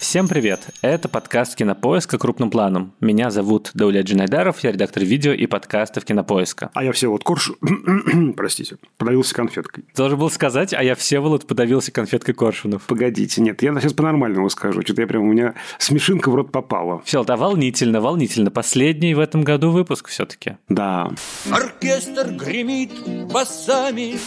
Всем привет! Это подкаст «Кинопоиска. Крупным планом». Меня зовут Даулет Джинайдаров, я редактор видео и подкастов «Кинопоиска». А я Всеволод Корж... Простите, подавился конфеткой. Должен был сказать, а я Всеволод подавился конфеткой Коршунов. Погодите, нет, я сейчас по-нормальному скажу. Что-то я прям, у меня смешинка в рот попала. Всеволод, а волнительно, волнительно. Последний в этом году выпуск все-таки. Да. Оркестр гремит басами.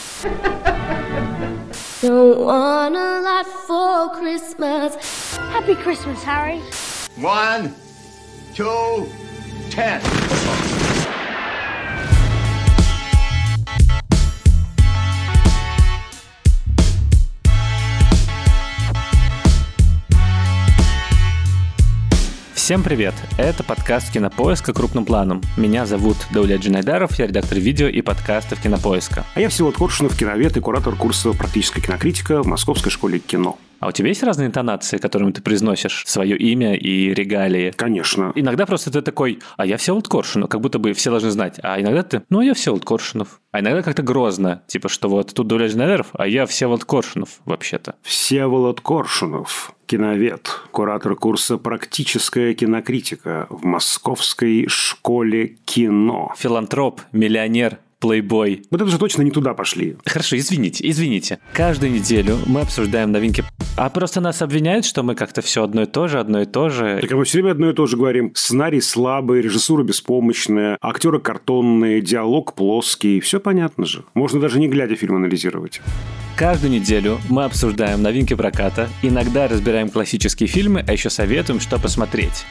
Don't want a lot for Christmas. Happy Christmas, Harry. One, two, ten. Всем привет! Это подкаст «Кинопоиска. Крупным планом». Меня зовут Даулет Джинайдаров, я редактор видео и подкастов «Кинопоиска». А я Всеволод Коршунов, киновед и куратор курса «Практическая кинокритика» в Московской школе кино. А у тебя есть разные интонации, которыми ты произносишь свое имя и регалии? Конечно. Иногда просто ты такой, а я Всеволод Коршунов, как будто бы все должны знать. А иногда ты, ну, а я Всеволод Коршунов. А иногда как-то грозно, типа, что вот тут Дуля Джинайдаров, а я Всеволод Коршунов вообще-то. Всеволод Коршунов, киновед, куратор курса «Практическая кинокритика» в Московской школе кино. Филантроп, миллионер, плейбой. Вот это же точно не туда пошли. Хорошо, извините, извините. Каждую неделю мы обсуждаем новинки. А просто нас обвиняют, что мы как-то все одно и то же, одно и то же. Так а мы все время одно и то же говорим. Сценарий слабый, режиссура беспомощная, актеры картонные, диалог плоский. Все понятно же. Можно даже не глядя фильм анализировать. Каждую неделю мы обсуждаем новинки проката, иногда разбираем классические фильмы, а еще советуем, что посмотреть.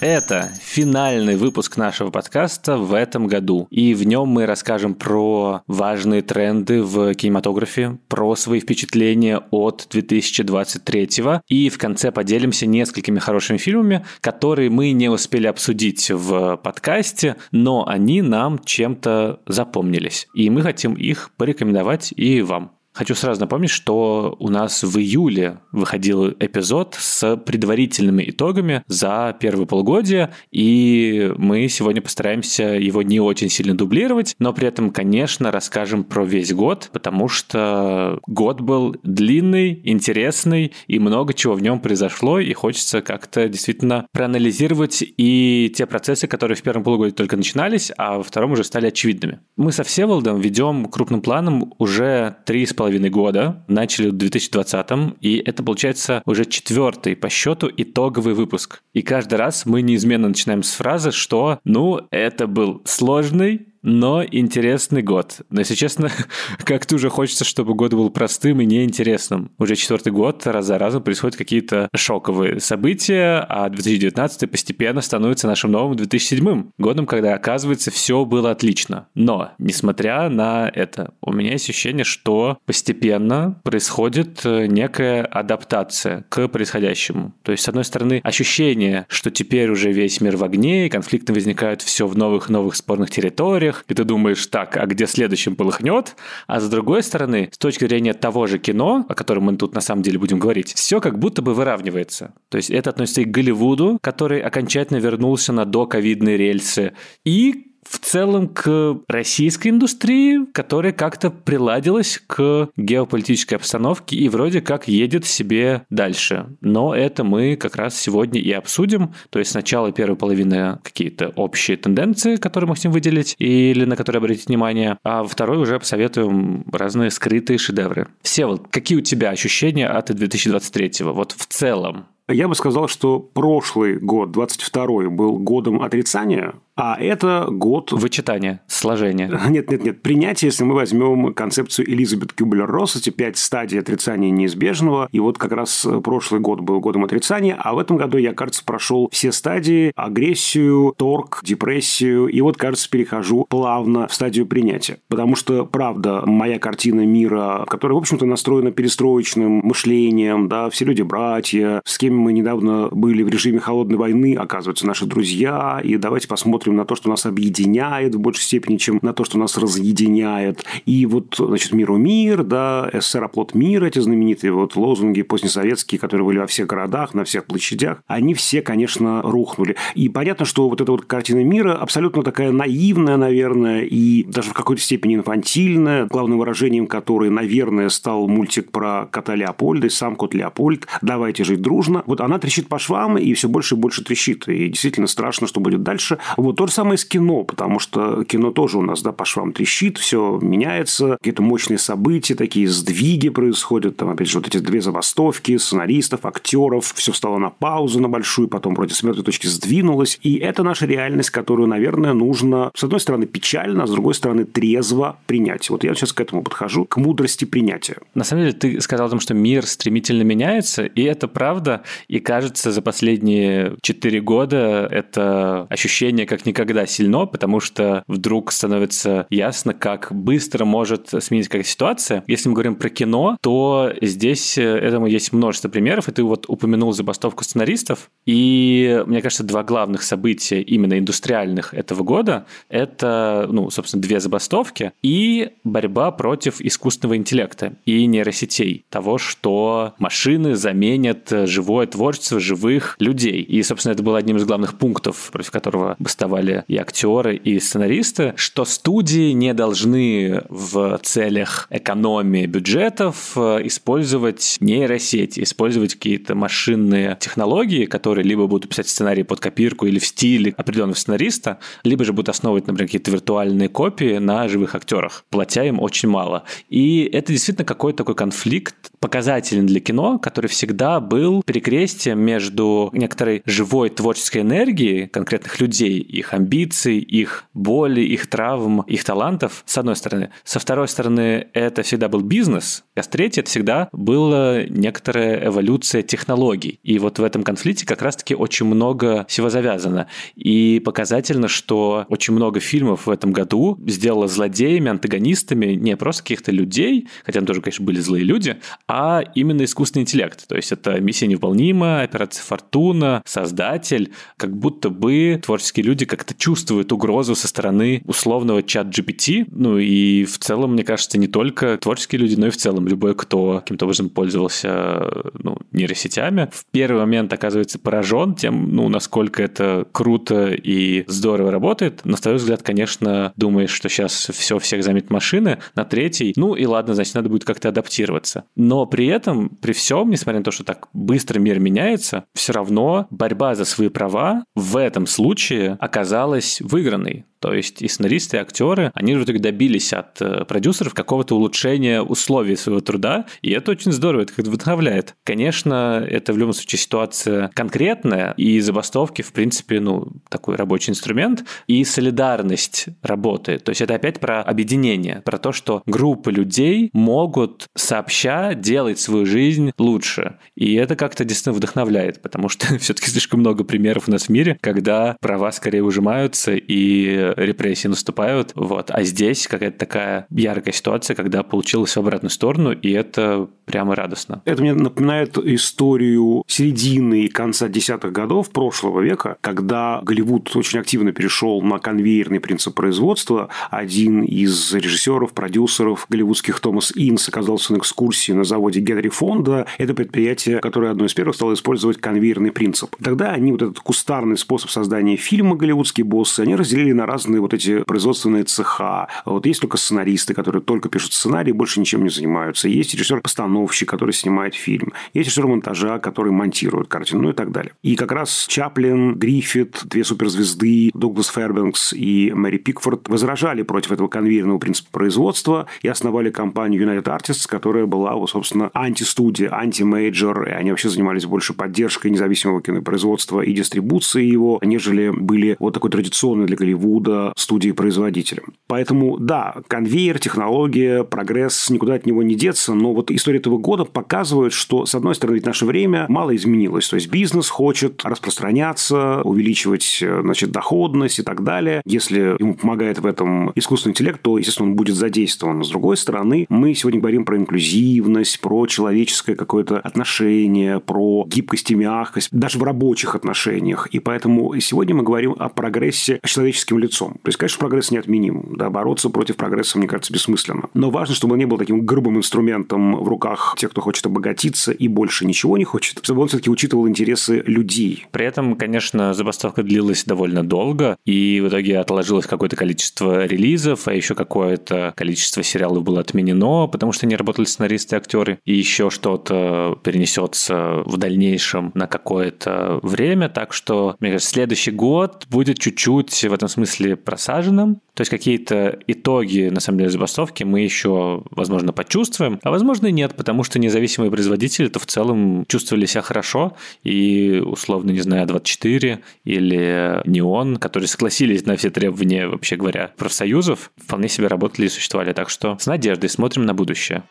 Это финальный выпуск нашего подкаста в этом году. И в нем мы расскажем про важные тренды в кинематографе, про свои впечатления от 2023 и в конце поделимся несколькими хорошими фильмами, которые мы не успели обсудить в подкасте, но они нам чем-то запомнились. И мы хотим их порекомендовать и вам. Хочу сразу напомнить, что у нас в июле выходил эпизод с предварительными итогами за первое полугодие, и мы сегодня постараемся его не очень сильно дублировать, но при этом, конечно, расскажем про весь год, потому что год был длинный, интересный, и много чего в нем произошло, и хочется как-то действительно проанализировать и те процессы, которые в первом полугодии только начинались, а во втором уже стали очевидными. Мы со Всеволодом ведем крупным планом уже три с половиной года, начали в 2020, и это получается уже четвертый по счету итоговый выпуск. И каждый раз мы неизменно начинаем с фразы, что, ну, это был сложный, но интересный год. Но, если честно, как-то уже хочется, чтобы год был простым и неинтересным. Уже четвертый год, раз за разом происходят какие-то шоковые события, а 2019 постепенно становится нашим новым 2007 годом, когда, оказывается, все было отлично. Но, несмотря на это, у меня есть ощущение, что постепенно происходит э, некая адаптация к происходящему. То есть, с одной стороны, ощущение, что теперь уже весь мир в огне, и конфликты возникают все в новых-новых спорных территориях, и ты думаешь, так, а где следующим полыхнет? А с другой стороны, с точки зрения того же кино, о котором мы тут на самом деле будем говорить, все как будто бы выравнивается. То есть это относится и к Голливуду, который окончательно вернулся на доковидные рельсы, и в целом к российской индустрии, которая как-то приладилась к геополитической обстановке и вроде как едет себе дальше. Но это мы как раз сегодня и обсудим. То есть сначала первая половина какие-то общие тенденции, которые мы хотим выделить или на которые обратить внимание, а во второй уже посоветуем разные скрытые шедевры. Все вот какие у тебя ощущения от 2023 Вот в целом. Я бы сказал, что прошлый год, 22 был годом отрицания, а это год... Вычитание, сложение. Нет, нет, нет. Принятие, если мы возьмем концепцию Элизабет Кюблер-Росс, эти пять стадий отрицания неизбежного. И вот как раз прошлый год был годом отрицания, а в этом году я, кажется, прошел все стадии. Агрессию, торг, депрессию. И вот, кажется, перехожу плавно в стадию принятия. Потому что, правда, моя картина мира, которая, в общем-то, настроена перестроечным мышлением, да, все люди братья, с кем мы недавно были в режиме холодной войны, оказываются наши друзья, и давайте посмотрим смотрим на то, что нас объединяет в большей степени, чем на то, что нас разъединяет. И вот, значит, миру мир, да, СССР оплот мира, эти знаменитые вот лозунги позднесоветские, которые были во всех городах, на всех площадях, они все, конечно, рухнули. И понятно, что вот эта вот картина мира абсолютно такая наивная, наверное, и даже в какой-то степени инфантильная, главным выражением которой, наверное, стал мультик про кота Леопольда и сам кот Леопольд «Давайте жить дружно». Вот она трещит по швам и все больше и больше трещит. И действительно страшно, что будет дальше. Вот то же самое с кино, потому что кино тоже у нас да, по швам трещит, все меняется, какие-то мощные события, такие сдвиги происходят. Там, опять же, вот эти две забастовки сценаристов, актеров. Все встало на паузу на большую, потом вроде с мертвой точки сдвинулось. И это наша реальность, которую, наверное, нужно, с одной стороны, печально, а с другой стороны, трезво принять. Вот я сейчас к этому подхожу, к мудрости принятия. На самом деле, ты сказал о том, что мир стремительно меняется, и это правда. И кажется, за последние четыре года это ощущение как никогда сильно, потому что вдруг становится ясно, как быстро может смениться какая ситуация. Если мы говорим про кино, то здесь этому есть множество примеров, и ты вот упомянул забастовку сценаристов, и мне кажется, два главных события именно индустриальных этого года – это, ну, собственно, две забастовки и борьба против искусственного интеллекта и нейросетей, того, что машины заменят живое творчество живых людей. И, собственно, это было одним из главных пунктов, против которого бастовали и актеры, и сценаристы, что студии не должны в целях экономии бюджетов э, использовать нейросети, использовать какие-то машинные технологии, которые либо будут писать сценарий под копирку или в стиле определенного сценариста, либо же будут основывать, например, какие-то виртуальные копии на живых актерах, платя им очень мало. И это действительно какой-то такой конфликт показателен для кино, который всегда был перекрестием между некоторой живой творческой энергией конкретных людей, их амбиций, их боли, их травм, их талантов, с одной стороны. Со второй стороны, это всегда был бизнес, а с третьей это всегда была некоторая эволюция технологий. И вот в этом конфликте как раз-таки очень много всего завязано. И показательно, что очень много фильмов в этом году сделало злодеями, антагонистами не просто каких-то людей, хотя там тоже, конечно, были злые люди, а именно искусственный интеллект. То есть это «Миссия невыполнима», «Операция Фортуна», «Создатель». Как будто бы творческие люди как-то чувствуют угрозу со стороны условного чат GPT. Ну и в целом, мне кажется, не только творческие люди, но и в целом любой, кто каким-то образом пользовался ну, нейросетями, в первый момент оказывается поражен тем, ну, насколько это круто и здорово работает. На второй взгляд, конечно, думаешь, что сейчас все всех заметят машины. На третий, ну и ладно, значит, надо будет как-то адаптироваться. Но при этом, при всем, несмотря на то, что так быстро мир меняется, все равно борьба за свои права в этом случае оказалась выигранной. То есть и сценаристы, и актеры, они в итоге добились от э, продюсеров какого-то улучшения условий своего труда, и это очень здорово, это как-то вдохновляет. Конечно, это в любом случае ситуация конкретная, и забастовки, в принципе, ну, такой рабочий инструмент, и солидарность работает. То есть это опять про объединение, про то, что группы людей могут сообща делать свою жизнь лучше. И это как-то действительно вдохновляет, потому что все-таки слишком много примеров у нас в мире, когда права скорее ужимаются, и репрессии наступают. Вот. А здесь какая-то такая яркая ситуация, когда получилось в обратную сторону, и это прямо радостно. Это мне напоминает историю середины и конца десятых годов прошлого века, когда Голливуд очень активно перешел на конвейерный принцип производства. Один из режиссеров, продюсеров голливудских Томас Инс оказался на экскурсии на заводе Генри Фонда. Это предприятие, которое одно из первых стало использовать конвейерный принцип. Тогда они вот этот кустарный способ создания фильма «Голливудские боссы» они разделили на разные вот эти производственные цеха. Вот есть только сценаристы, которые только пишут сценарий, больше ничем не занимаются. Есть режиссер-постановщик, который снимает фильм. Есть режиссер монтажа, который монтирует картину, ну и так далее. И как раз Чаплин, Гриффит, две суперзвезды, Дуглас Фербенкс и Мэри Пикфорд возражали против этого конвейерного принципа производства и основали компанию United Artists, которая была, собственно, антистудия, антимейджор, и они вообще занимались больше поддержкой независимого кинопроизводства и дистрибуцией его, нежели были вот такой традиционной для Голливуда года студии-производителям. Поэтому, да, конвейер, технология, прогресс, никуда от него не деться, но вот история этого года показывает, что, с одной стороны, ведь наше время мало изменилось. То есть, бизнес хочет распространяться, увеличивать значит, доходность и так далее. Если ему помогает в этом искусственный интеллект, то, естественно, он будет задействован. С другой стороны, мы сегодня говорим про инклюзивность, про человеческое какое-то отношение, про гибкость и мягкость, даже в рабочих отношениях. И поэтому сегодня мы говорим о прогрессе человеческим лицом. То есть, конечно, прогресс неотменим. Да, бороться против прогресса, мне кажется, бессмысленно. Но важно, чтобы он не был таким грубым инструментом в руках тех, кто хочет обогатиться и больше ничего не хочет, чтобы он все-таки учитывал интересы людей. При этом, конечно, забастовка длилась довольно долго, и в итоге отложилось какое-то количество релизов, а еще какое-то количество сериалов было отменено, потому что не работали сценаристы и актеры, и еще что-то перенесется в дальнейшем на какое-то время, так что, мне кажется, следующий год будет чуть-чуть в этом смысле просаженным, то есть какие-то итоги, на самом деле, забастовки мы еще, возможно, почувствуем, а возможно и нет, потому что независимые производители-то в целом чувствовали себя хорошо, и условно, не знаю, 24 или Неон, которые согласились на все требования, вообще говоря, профсоюзов, вполне себе работали и существовали. Так что с надеждой смотрим на будущее.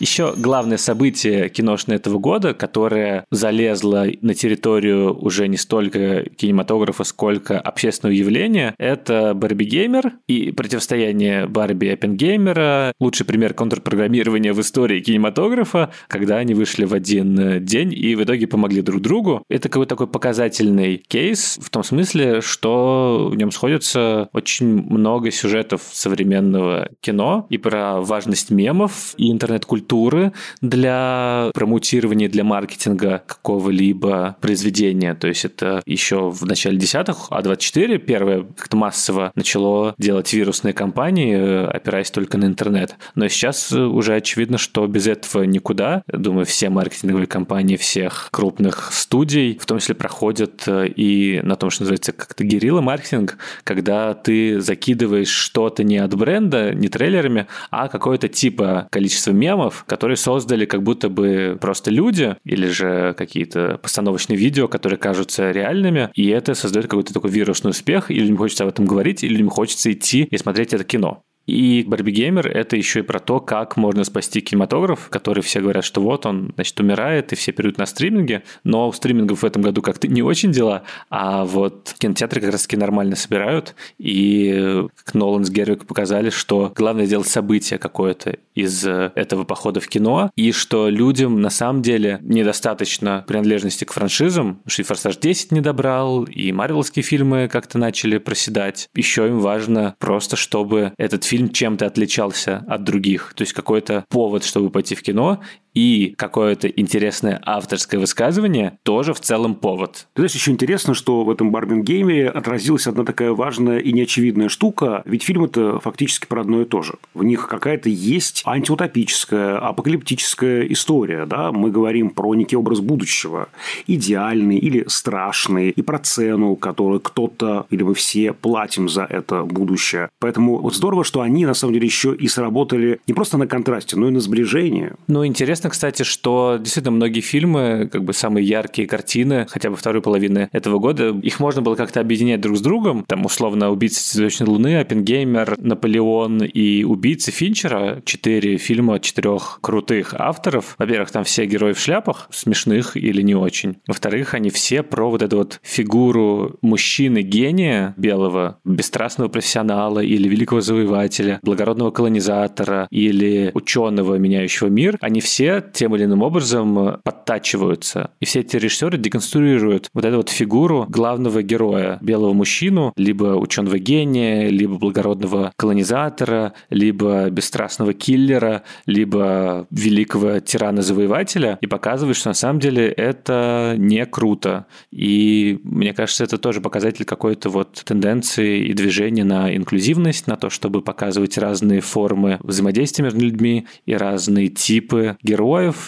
Еще главное событие киношное этого года, которое залезло на территорию уже не столько кинематографа, сколько общественного явления, это Барби Геймер и противостояние Барби и Оппенгеймера. Лучший пример контрпрограммирования в истории кинематографа, когда они вышли в один день и в итоге помогли друг другу. Это какой-то такой показательный кейс в том смысле, что в нем сходится очень много сюжетов современного кино и про важность мемов и интернет-культуры структуры для промутирования, для маркетинга какого-либо произведения. То есть это еще в начале десятых, а 24 первое как-то массово начало делать вирусные кампании, э, опираясь только на интернет. Но сейчас уже очевидно, что без этого никуда. Думаю, все маркетинговые компании всех крупных студий, в том числе проходят э, и на том, что называется как-то герилла маркетинг, когда ты закидываешь что-то не от бренда, не трейлерами, а какое-то типа количество мемов, которые создали как будто бы просто люди или же какие-то постановочные видео, которые кажутся реальными, и это создает какой-то такой вирусный успех, или людям хочется об этом говорить, или людям хочется идти и смотреть это кино. И Барби Геймер — это еще и про то, как можно спасти кинематограф, который все говорят, что вот он, значит, умирает, и все перейдут на стриминги, но у стримингов в этом году как-то не очень дела, а вот кинотеатры как раз-таки нормально собирают, и как Нолан с Гервик показали, что главное сделать событие какое-то из этого похода в кино, и что людям на самом деле недостаточно принадлежности к франшизам, что и «Форсаж 10» не добрал, и марвелские фильмы как-то начали проседать. Еще им важно просто, чтобы этот фильм чем-то отличался от других. То есть какой-то повод, чтобы пойти в кино, и какое-то интересное авторское высказывание тоже в целом повод. Ты знаешь, еще интересно, что в этом Барбингейме отразилась одна такая важная и неочевидная штука, ведь фильм это фактически про одно и то же. В них какая-то есть антиутопическая, апокалиптическая история, да, мы говорим про некий образ будущего, идеальный или страшный, и про цену, которую кто-то или мы все платим за это будущее. Поэтому вот здорово, что они на самом деле еще и сработали не просто на контрасте, но и на сближение. Ну, интересно интересно, кстати, что действительно многие фильмы, как бы самые яркие картины, хотя бы второй половины этого года, их можно было как-то объединять друг с другом. Там, условно, «Убийцы цветочной луны», «Оппенгеймер», «Наполеон» и «Убийцы Финчера». Четыре фильма четырех крутых авторов. Во-первых, там все герои в шляпах, смешных или не очень. Во-вторых, они все про вот эту вот фигуру мужчины-гения белого, бесстрастного профессионала или великого завоевателя, благородного колонизатора или ученого, меняющего мир. Они все тем или иным образом э, подтачиваются. И все эти режиссеры деконструируют вот эту вот фигуру главного героя, белого мужчину, либо ученого гения, либо благородного колонизатора, либо бесстрастного киллера, либо великого тирана-завоевателя, и показывают, что на самом деле это не круто. И мне кажется, это тоже показатель какой-то вот тенденции и движения на инклюзивность, на то, чтобы показывать разные формы взаимодействия между людьми и разные типы героев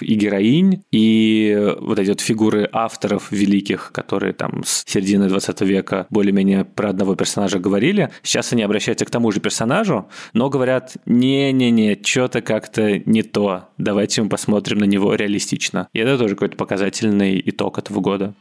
и героинь, и вот эти вот фигуры авторов великих, которые там с середины 20 века более-менее про одного персонажа говорили, сейчас они обращаются к тому же персонажу, но говорят, не-не-не, что-то как-то не то, давайте мы посмотрим на него реалистично. И это тоже какой-то показательный итог этого года.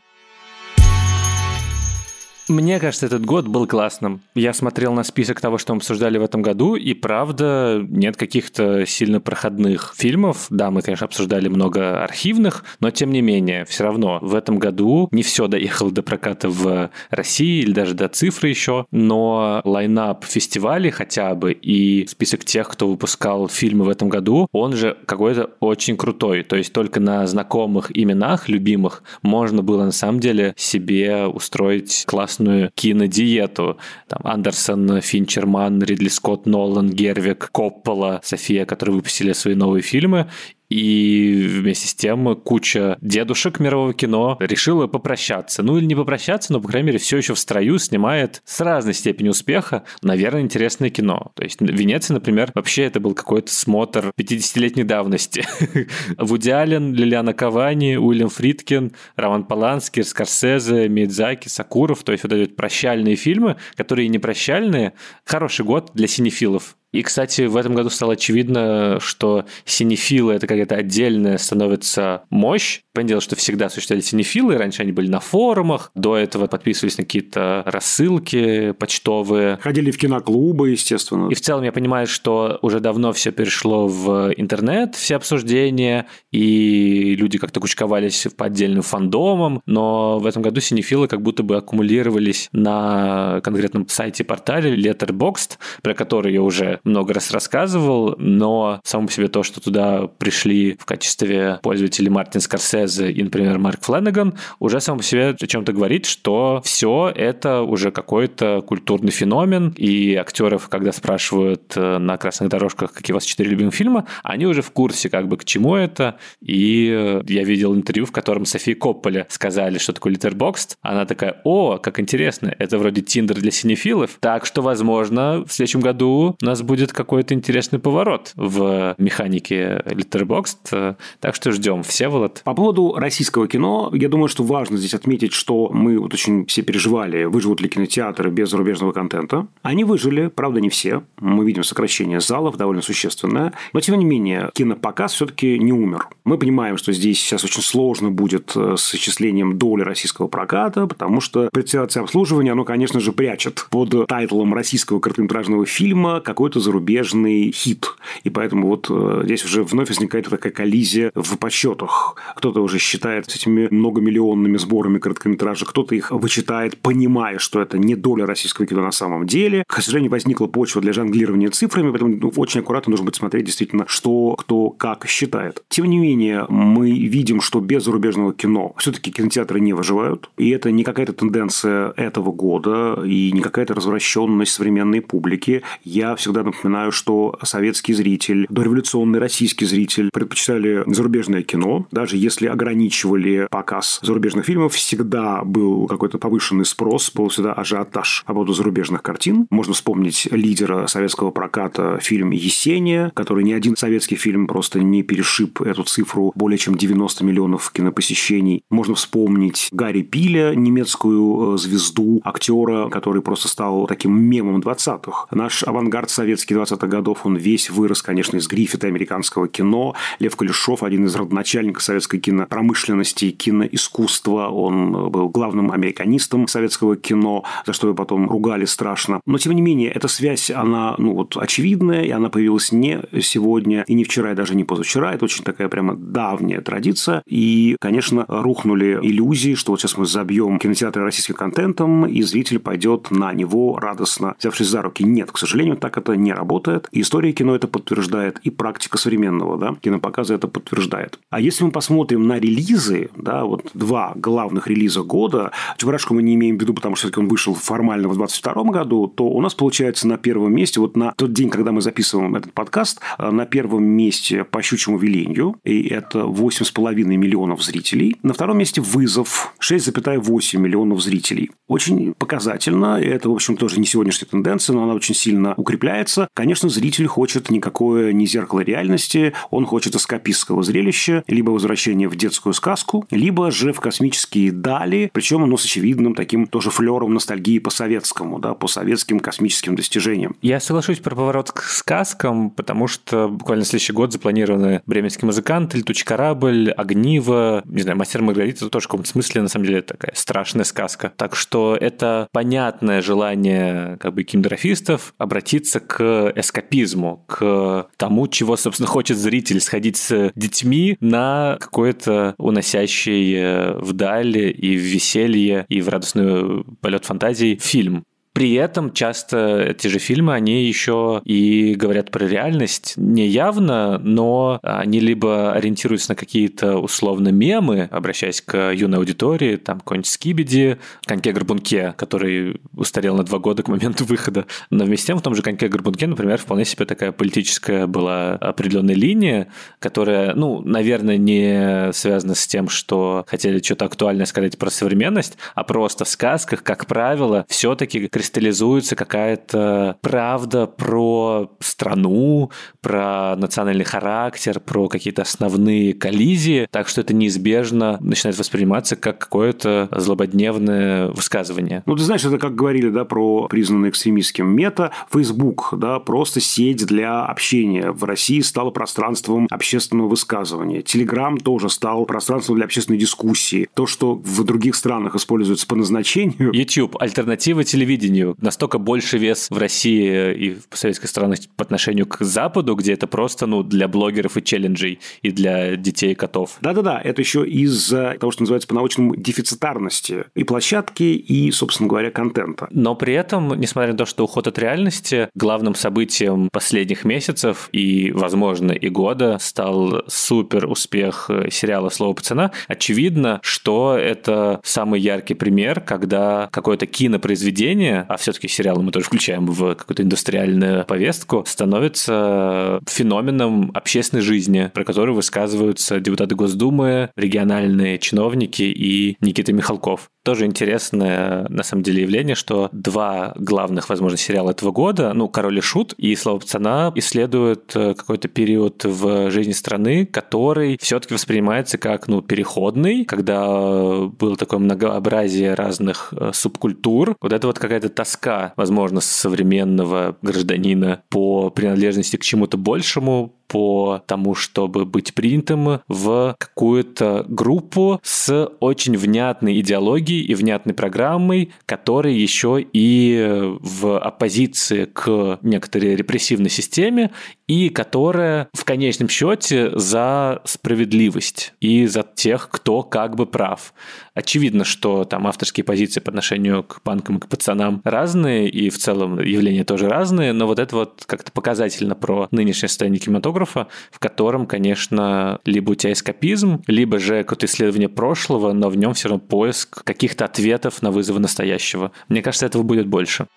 Мне кажется, этот год был классным. Я смотрел на список того, что мы обсуждали в этом году, и правда нет каких-то сильно проходных фильмов. Да, мы, конечно, обсуждали много архивных, но тем не менее, все равно в этом году не все доехало до проката в России или даже до цифры еще, но лайнап фестивалей хотя бы и список тех, кто выпускал фильмы в этом году, он же какой-то очень крутой. То есть только на знакомых именах, любимых, можно было на самом деле себе устроить классную кинодиету. Там Андерсон, Финчерман, Ридли Скотт, Нолан, Гервик, Коппола, София, которые выпустили свои новые фильмы. И вместе с тем куча дедушек мирового кино решила попрощаться. Ну или не попрощаться, но, по крайней мере, все еще в строю снимает с разной степенью успеха, наверное, интересное кино. То есть Венеция, например, вообще это был какой-то смотр 50-летней давности. Вуди Аллен, Лилиана Кавани, Уильям Фридкин, Роман Поланский, Скорсезе, Мидзаки, Сакуров. То есть вот эти прощальные фильмы, которые не прощальные. Хороший год для синефилов. И, кстати, в этом году стало очевидно, что синефилы — это какая-то отдельная становится мощь. Понятное дело, что всегда существовали синефилы, раньше они были на форумах, до этого подписывались на какие-то рассылки почтовые. Ходили в киноклубы, естественно. И в целом я понимаю, что уже давно все перешло в интернет, все обсуждения, и люди как-то кучковались по отдельным фандомам, но в этом году синефилы как будто бы аккумулировались на конкретном сайте портале Letterboxd, про который я уже много раз рассказывал, но само по себе то, что туда пришли в качестве пользователей Мартин Скорсезе и, например, Марк Фленнеган, уже само по себе о чем-то говорит, что все это уже какой-то культурный феномен, и актеров, когда спрашивают э, на красных дорожках, какие у вас четыре любимых фильма, они уже в курсе, как бы к чему это, и э, я видел интервью, в котором Софии Копполе сказали, что такое Letterboxd, она такая, о, как интересно, это вроде Тиндер для синефилов, так что, возможно, в следующем году у нас будет какой-то интересный поворот в механике Letterboxd, так что ждем. Всеволод. По поводу российского кино, я думаю, что важно здесь отметить, что мы вот очень все переживали, выживут ли кинотеатры без зарубежного контента. Они выжили, правда, не все. Мы видим сокращение залов довольно существенное. Но, тем не менее, кинопоказ все-таки не умер. Мы понимаем, что здесь сейчас очень сложно будет э, с исчислением доли российского проката, потому что предприятие обслуживания, оно, конечно же, прячет под тайтлом российского короткометражного фильма какой-то зарубежный хит. И поэтому вот э, здесь уже вновь возникает такая коллизия в подсчетах. Кто-то уже считает с этими многомиллионными сборами короткометража, кто-то их вычитает, понимая, что это не доля российского кино на самом деле. К сожалению, возникла почва для жонглирования цифрами, поэтому ну, очень аккуратно нужно будет смотреть действительно, что кто как считает. Тем не менее, мы видим, что без зарубежного кино все-таки кинотеатры не выживают. И это не какая-то тенденция этого года и не какая-то развращенность современной публики. Я всегда напоминаю, что советский зритель, дореволюционный российский зритель предпочитали зарубежное кино. Даже если ограничивали показ зарубежных фильмов, всегда был какой-то повышенный спрос, был всегда ажиотаж по поводу зарубежных картин. Можно вспомнить лидера советского проката фильм «Есения», который ни один советский фильм просто не перешиб эту цифру более чем 90 миллионов кинопосещений. Можно вспомнить Гарри Пиля, немецкую э, звезду, актера, который просто стал таким мемом 20-х. Наш авангард советский советский 20-х годов, он весь вырос, конечно, из грифита американского кино. Лев Кулешов, один из родоначальников советской кинопромышленности и киноискусства, он был главным американистом советского кино, за что его потом ругали страшно. Но, тем не менее, эта связь, она, ну, вот, очевидная, и она появилась не сегодня, и не вчера, и даже не позавчера. Это очень такая прямо давняя традиция. И, конечно, рухнули иллюзии, что вот сейчас мы забьем кинотеатры российским контентом, и зритель пойдет на него радостно, взявшись за руки. Нет, к сожалению, так это не работает. И история кино это подтверждает, и практика современного да, кинопоказа это подтверждает. А если мы посмотрим на релизы, да, вот два главных релиза года, Чебурашку мы не имеем в виду, потому что он вышел формально в 22 году, то у нас получается на первом месте, вот на тот день, когда мы записываем этот подкаст, э, на первом месте по щучьему велению, и это 8,5 миллионов зрителей. На втором месте «Вызов» 6,8 миллионов зрителей. Очень показательно, это, в общем, тоже не сегодняшняя тенденция, но она очень сильно укрепляется развлекаться. Конечно, зритель хочет никакое не зеркало реальности, он хочет эскапистского зрелища, либо возвращение в детскую сказку, либо же в космические дали, причем оно с очевидным таким тоже флером ностальгии по советскому, да, по советским космическим достижениям. Я соглашусь про поворот к сказкам, потому что буквально следующий год запланированы «Бременский музыкант», «Летучий корабль», «Огниво», не знаю, «Мастер Маргарита» тоже в каком-то смысле, на самом деле, такая страшная сказка. Так что это понятное желание как бы кинематографистов обратиться к эскапизму, к тому, чего, собственно, хочет зритель, сходить с детьми на какой-то уносящий вдаль и в веселье, и в радостную полет фантазии фильм. При этом часто эти же фильмы, они еще и говорят про реальность не явно, но они либо ориентируются на какие-то условно мемы, обращаясь к юной аудитории, там какой-нибудь Скибиди, Коньке-Горбунке, который устарел на два года к моменту выхода. Но вместе с тем в том же Коньке-Горбунке, например, вполне себе такая политическая была определенная линия, которая, ну, наверное, не связана с тем, что хотели что-то актуальное сказать про современность, а просто в сказках, как правило, все-таки кристаллизуется какая-то правда про страну, про национальный характер, про какие-то основные коллизии, так что это неизбежно начинает восприниматься как какое-то злободневное высказывание. Ну, ты знаешь, это как говорили, да, про признанный экстремистским мета. Facebook, да, просто сеть для общения. В России стало пространством общественного высказывания. Telegram тоже стал пространством для общественной дискуссии. То, что в других странах используется по назначению. YouTube – альтернатива телевидению телевидению настолько больше вес в России и в советской странах по отношению к Западу, где это просто ну, для блогеров и челленджей, и для детей и котов. Да-да-да, это еще из-за того, что называется по-научному дефицитарности и площадки, и, собственно говоря, контента. Но при этом, несмотря на то, что уход от реальности, главным событием последних месяцев и, возможно, и года стал супер успех сериала «Слово пацана», очевидно, что это самый яркий пример, когда какое-то кинопроизведение а все-таки сериалы мы тоже включаем в какую-то индустриальную повестку, становится феноменом общественной жизни, про который высказываются депутаты Госдумы, региональные чиновники и Никита Михалков. Тоже интересное, на самом деле, явление, что два главных, возможно, сериала этого года, ну, «Король и Шут» и «Слово пацана» исследуют э, какой-то период в жизни страны, который все-таки воспринимается как, ну, переходный, когда было такое многообразие разных э, субкультур. Вот это вот какая-то тоска, возможно, современного гражданина по принадлежности к чему-то большему, по тому, чтобы быть принятым в какую-то группу с очень внятной идеологией и внятной программой, которая еще и в оппозиции к некоторой репрессивной системе и которая в конечном счете за справедливость и за тех, кто как бы прав. Очевидно, что там авторские позиции по отношению к панкам и к пацанам разные, и в целом явления тоже разные, но вот это вот как-то показательно про нынешнее состояние кинематографа, в котором, конечно, либо у тебя эскапизм, либо же какое-то исследование прошлого, но в нем все равно поиск каких-то ответов на вызовы настоящего. Мне кажется, этого будет больше.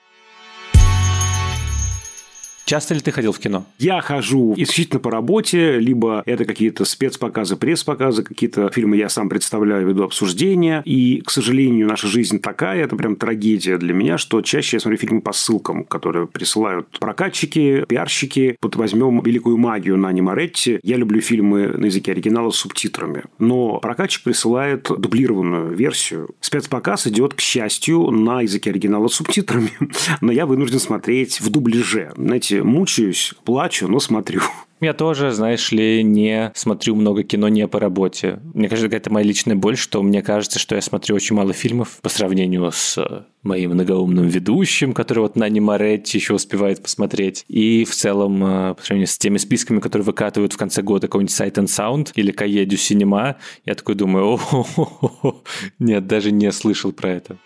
Часто ли ты ходил в кино? Я хожу исключительно по работе, либо это какие-то спецпоказы, пресс-показы, какие-то фильмы я сам представляю, веду обсуждения. И, к сожалению, наша жизнь такая, это прям трагедия для меня, что чаще я смотрю фильмы по ссылкам, которые присылают прокатчики, пиарщики. Вот возьмем «Великую магию» на Моретти. Я люблю фильмы на языке оригинала с субтитрами. Но прокатчик присылает дублированную версию. Спецпоказ идет, к счастью, на языке оригинала с субтитрами. Но я вынужден смотреть в дубляже. Знаете, мучаюсь, плачу, но смотрю. Я тоже, знаешь ли, не смотрю много кино не по работе. Мне кажется, какая-то моя личная боль, что мне кажется, что я смотрю очень мало фильмов по сравнению с э, моим многоумным ведущим, который вот на Моретти еще успевает посмотреть. И в целом, э, по сравнению с теми списками, которые выкатывают в конце года какой-нибудь Sight and Sound или Каедю Синема, я такой думаю, о нет, даже не слышал про это.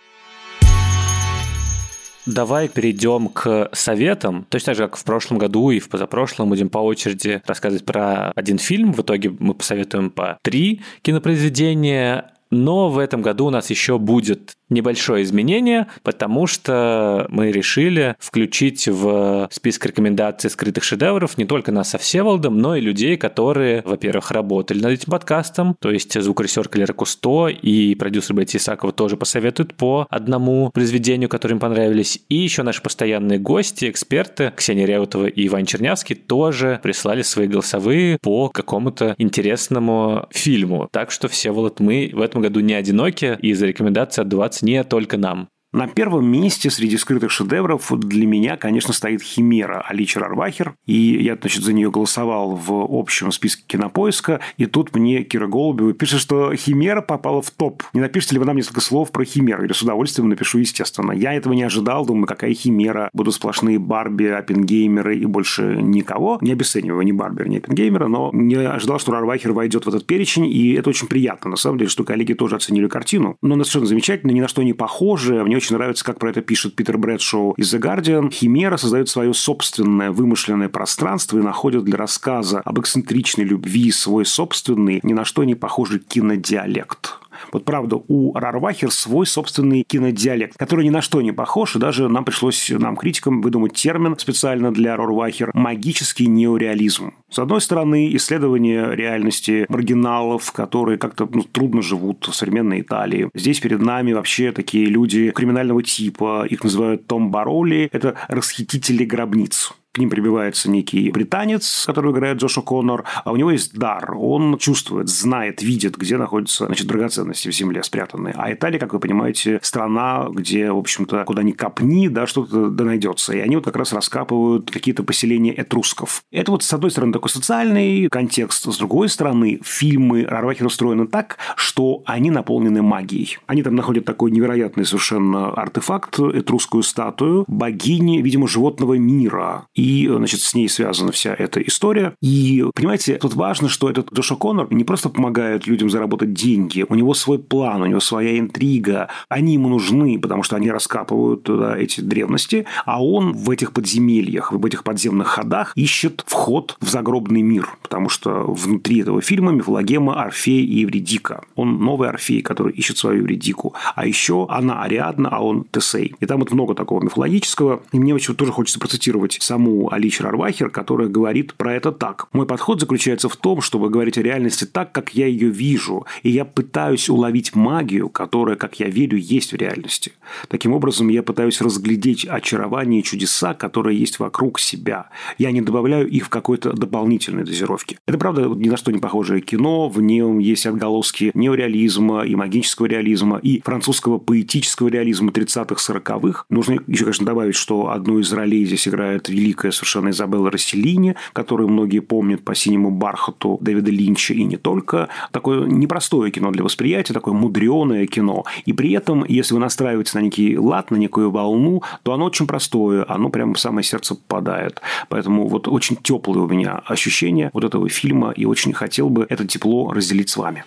Давай перейдем к советам. Точно так же, как в прошлом году и в позапрошлом будем по очереди рассказывать про один фильм. В итоге мы посоветуем по три кинопроизведения. Но в этом году у нас еще будет небольшое изменение, потому что мы решили включить в список рекомендаций скрытых шедевров не только нас со Всеволодом, но и людей, которые, во-первых, работали над этим подкастом, то есть звукорежиссер Клера Кусто и продюсер Бетти Исакова тоже посоветуют по одному произведению, которые им понравились, и еще наши постоянные гости, эксперты Ксения Реутова и Иван Чернявский тоже прислали свои голосовые по какому-то интересному фильму. Так что, Всеволод, мы в этом году не одиноки, и за рекомендации от 20 не только нам. На первом месте среди скрытых шедевров для меня, конечно, стоит «Химера» Аличер Арвахер. И я, значит, за нее голосовал в общем списке кинопоиска. И тут мне Кира Голубева пишет, что «Химера» попала в топ. Не напишите ли вы нам несколько слов про «Химеру»? Или с удовольствием напишу, естественно. Я этого не ожидал. Думаю, какая «Химера»? Будут сплошные Барби, Оппенгеймеры и больше никого. Не обесцениваю ни Барби, ни Оппенгеймера, но не ожидал, что Арвахер войдет в этот перечень. И это очень приятно, на самом деле, что коллеги тоже оценили картину. Но она совершенно замечательно, ни на что не похоже. Мне очень нравится, как про это пишет Питер Брэдшоу из The Guardian. Химера создает свое собственное вымышленное пространство и находит для рассказа об эксцентричной любви свой собственный, ни на что не похожий кинодиалект. Вот правда, у Рарвахер свой собственный кинодиалект, который ни на что не похож, и даже нам пришлось, нам, критикам, выдумать термин специально для Рарвахер – магический неореализм. С одной стороны, исследование реальности маргиналов, которые как-то ну, трудно живут в современной Италии. Здесь перед нами вообще такие люди криминального типа, их называют Том Бароли, это расхитители гробниц ним прибивается некий британец, который играет Джоша Коннор, а у него есть дар. Он чувствует, знает, видит, где находятся значит, драгоценности в земле спрятанные. А Италия, как вы понимаете, страна, где, в общем-то, куда ни копни, да, что-то да найдется. И они вот как раз раскапывают какие-то поселения этрусков. Это вот, с одной стороны, такой социальный контекст, с другой стороны, фильмы Рарвахер устроены так, что они наполнены магией. Они там находят такой невероятный совершенно артефакт, этрусскую статую богини, видимо, животного мира. И, значит, с ней связана вся эта история. И, понимаете, тут важно, что этот Джоша Коннор не просто помогает людям заработать деньги, у него свой план, у него своя интрига. Они ему нужны, потому что они раскапывают да, эти древности, а он в этих подземельях, в этих подземных ходах ищет вход в загробный мир, потому что внутри этого фильма мифологема Орфей и Евредика. Он новый Орфей, который ищет свою Евредику. А еще она Ариадна, а он Тесей. И там вот много такого мифологического. И мне очень тоже хочется процитировать саму саму Алич Рарвахер, которая говорит про это так. Мой подход заключается в том, чтобы говорить о реальности так, как я ее вижу, и я пытаюсь уловить магию, которая, как я верю, есть в реальности. Таким образом, я пытаюсь разглядеть очарование и чудеса, которые есть вокруг себя. Я не добавляю их в какой-то дополнительной дозировке. Это, правда, ни на что не похожее кино, в нем есть отголоски неореализма и магического реализма, и французского поэтического реализма 30-х, 40-х. Нужно еще, конечно, добавить, что одну из ролей здесь играет великий великая совершенно Изабелла Расселини, которую многие помнят по «Синему бархату» Дэвида Линча и не только. Такое непростое кино для восприятия, такое мудреное кино. И при этом, если вы настраиваетесь на некий лад, на некую волну, то оно очень простое, оно прямо в самое сердце попадает. Поэтому вот очень теплое у меня ощущение вот этого фильма, и очень хотел бы это тепло разделить с вами.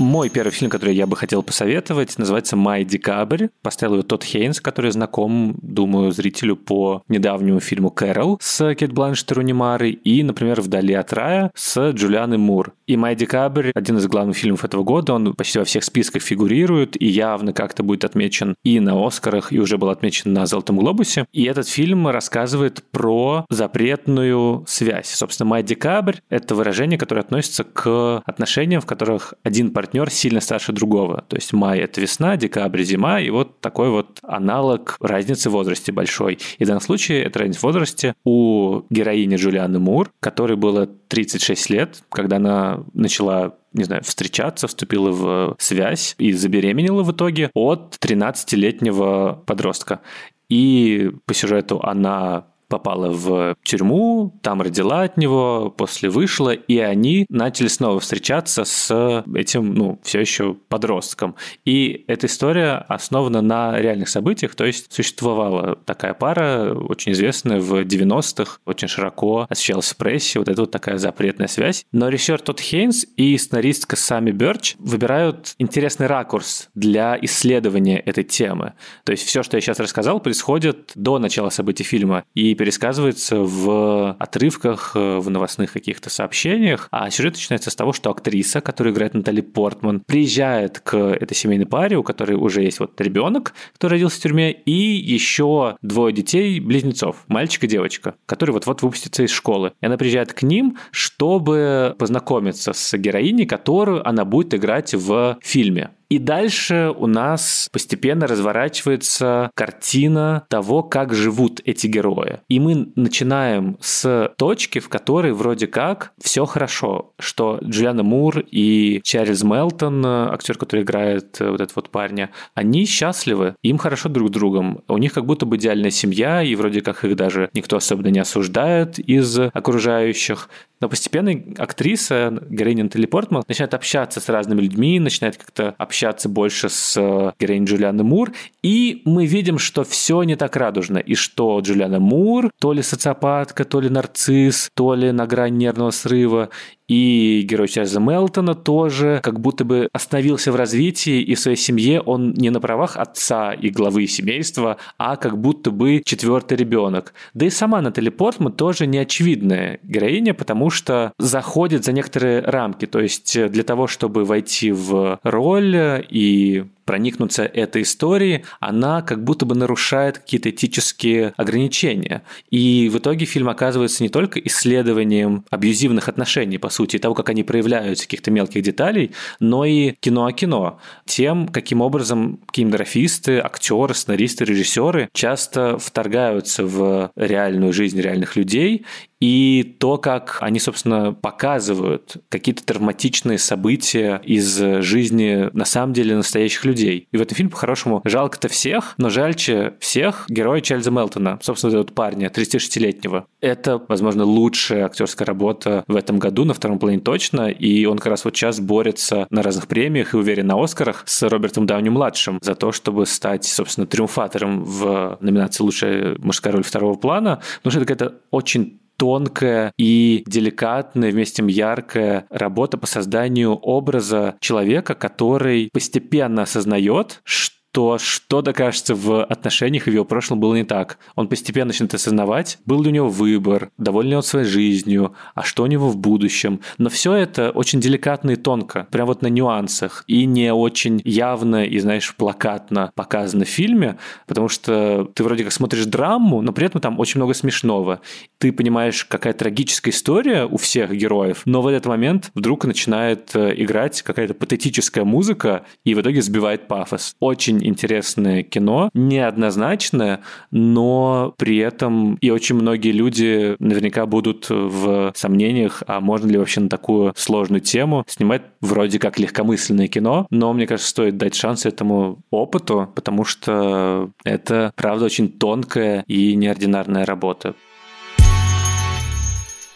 Мой первый фильм, который я бы хотел посоветовать, называется «Май декабрь». Поставил его тот Хейнс, который знаком, думаю, зрителю по недавнему фильму «Кэрол» с Кейт Бланшет и Руни Марой и, например, «Вдали от рая» с Джулианой Мур. И «Май декабрь» — один из главных фильмов этого года, он почти во всех списках фигурирует и явно как-то будет отмечен и на «Оскарах», и уже был отмечен на «Золотом глобусе». И этот фильм рассказывает про запретную связь. Собственно, «Май декабрь» — это выражение, которое относится к отношениям, в которых один партнер партнер сильно старше другого. То есть май – это весна, декабрь – зима, и вот такой вот аналог разницы в возрасте большой. И в данном случае это разница в возрасте у героини Джулианы Мур, которой было 36 лет, когда она начала не знаю, встречаться, вступила в связь и забеременела в итоге от 13-летнего подростка. И по сюжету она попала в тюрьму, там родила от него, после вышла, и они начали снова встречаться с этим, ну, все еще подростком. И эта история основана на реальных событиях, то есть существовала такая пара, очень известная в 90-х, очень широко освещалась в прессе, вот это вот такая запретная связь. Но режиссер Тодд Хейнс и сценаристка Сами Берч выбирают интересный ракурс для исследования этой темы. То есть все, что я сейчас рассказал, происходит до начала событий фильма. И пересказывается в отрывках, э, в новостных каких-то сообщениях. А сюжет начинается с того, что актриса, которая играет Натали Портман, приезжает к этой семейной паре, у которой уже есть вот ребенок, который родился в тюрьме, и еще двое детей, близнецов, мальчик и девочка, которые вот-вот выпустятся из школы. И она приезжает к ним, чтобы познакомиться с героиней, которую она будет играть в фильме. И дальше у нас постепенно разворачивается картина того, как живут эти герои. И мы начинаем с точки, в которой вроде как все хорошо, что Джулиана Мур и Чарльз Мелтон, актер, который играет вот этого вот парня, они счастливы, им хорошо друг с другом. У них как будто бы идеальная семья, и вроде как их даже никто особенно не осуждает из окружающих. Но постепенно актриса, героиня Натали Портман, начинает общаться с разными людьми, начинает как-то общаться больше с э, героиней Джулианы Мур, и мы видим, что все не так радужно, и что Джулиана Мур то ли социопатка, то ли нарцисс, то ли на грани нервного срыва, и герой Чарльза Мелтона тоже как будто бы остановился в развитии, и в своей семье он не на правах отца и главы семейства, а как будто бы четвертый ребенок. Да и сама Натали Портман тоже неочевидная героиня, потому что заходит за некоторые рамки. То есть для того, чтобы войти в роль и проникнуться этой историей, она как будто бы нарушает какие-то этические ограничения. И в итоге фильм оказывается не только исследованием абьюзивных отношений, по сути, того, как они проявляются, каких-то мелких деталей, но и кино о кино. Тем, каким образом кинематографисты, актеры, сценаристы, режиссеры часто вторгаются в реальную жизнь реальных людей и то, как они, собственно, показывают какие-то травматичные события из жизни на самом деле настоящих людей. И в этом фильме, по-хорошему, жалко-то всех, но жальче всех героя Чарльза Мелтона, собственно, этого парня, 36-летнего. Это, возможно, лучшая актерская работа в этом году, на втором плане точно, и он как раз вот сейчас борется на разных премиях и уверен на Оскарах с Робертом Дауни-младшим за то, чтобы стать, собственно, триумфатором в номинации «Лучшая мужская роль второго плана», потому что это какая-то очень тонкая и деликатная, вместе с тем яркая работа по созданию образа человека, который постепенно осознает, что то что-то, кажется, в отношениях в его прошлом было не так. Он постепенно начинает осознавать, был ли у него выбор, доволен ли он своей жизнью, а что у него в будущем. Но все это очень деликатно и тонко, прям вот на нюансах, и не очень явно и, знаешь, плакатно показано в фильме, потому что ты вроде как смотришь драму, но при этом там очень много смешного. Ты понимаешь, какая трагическая история у всех героев, но в этот момент вдруг начинает э, играть какая-то патетическая музыка, и в итоге сбивает пафос. Очень очень интересное кино, неоднозначное, но при этом и очень многие люди наверняка будут в сомнениях, а можно ли вообще на такую сложную тему снимать вроде как легкомысленное кино, но мне кажется, стоит дать шанс этому опыту, потому что это, правда, очень тонкая и неординарная работа.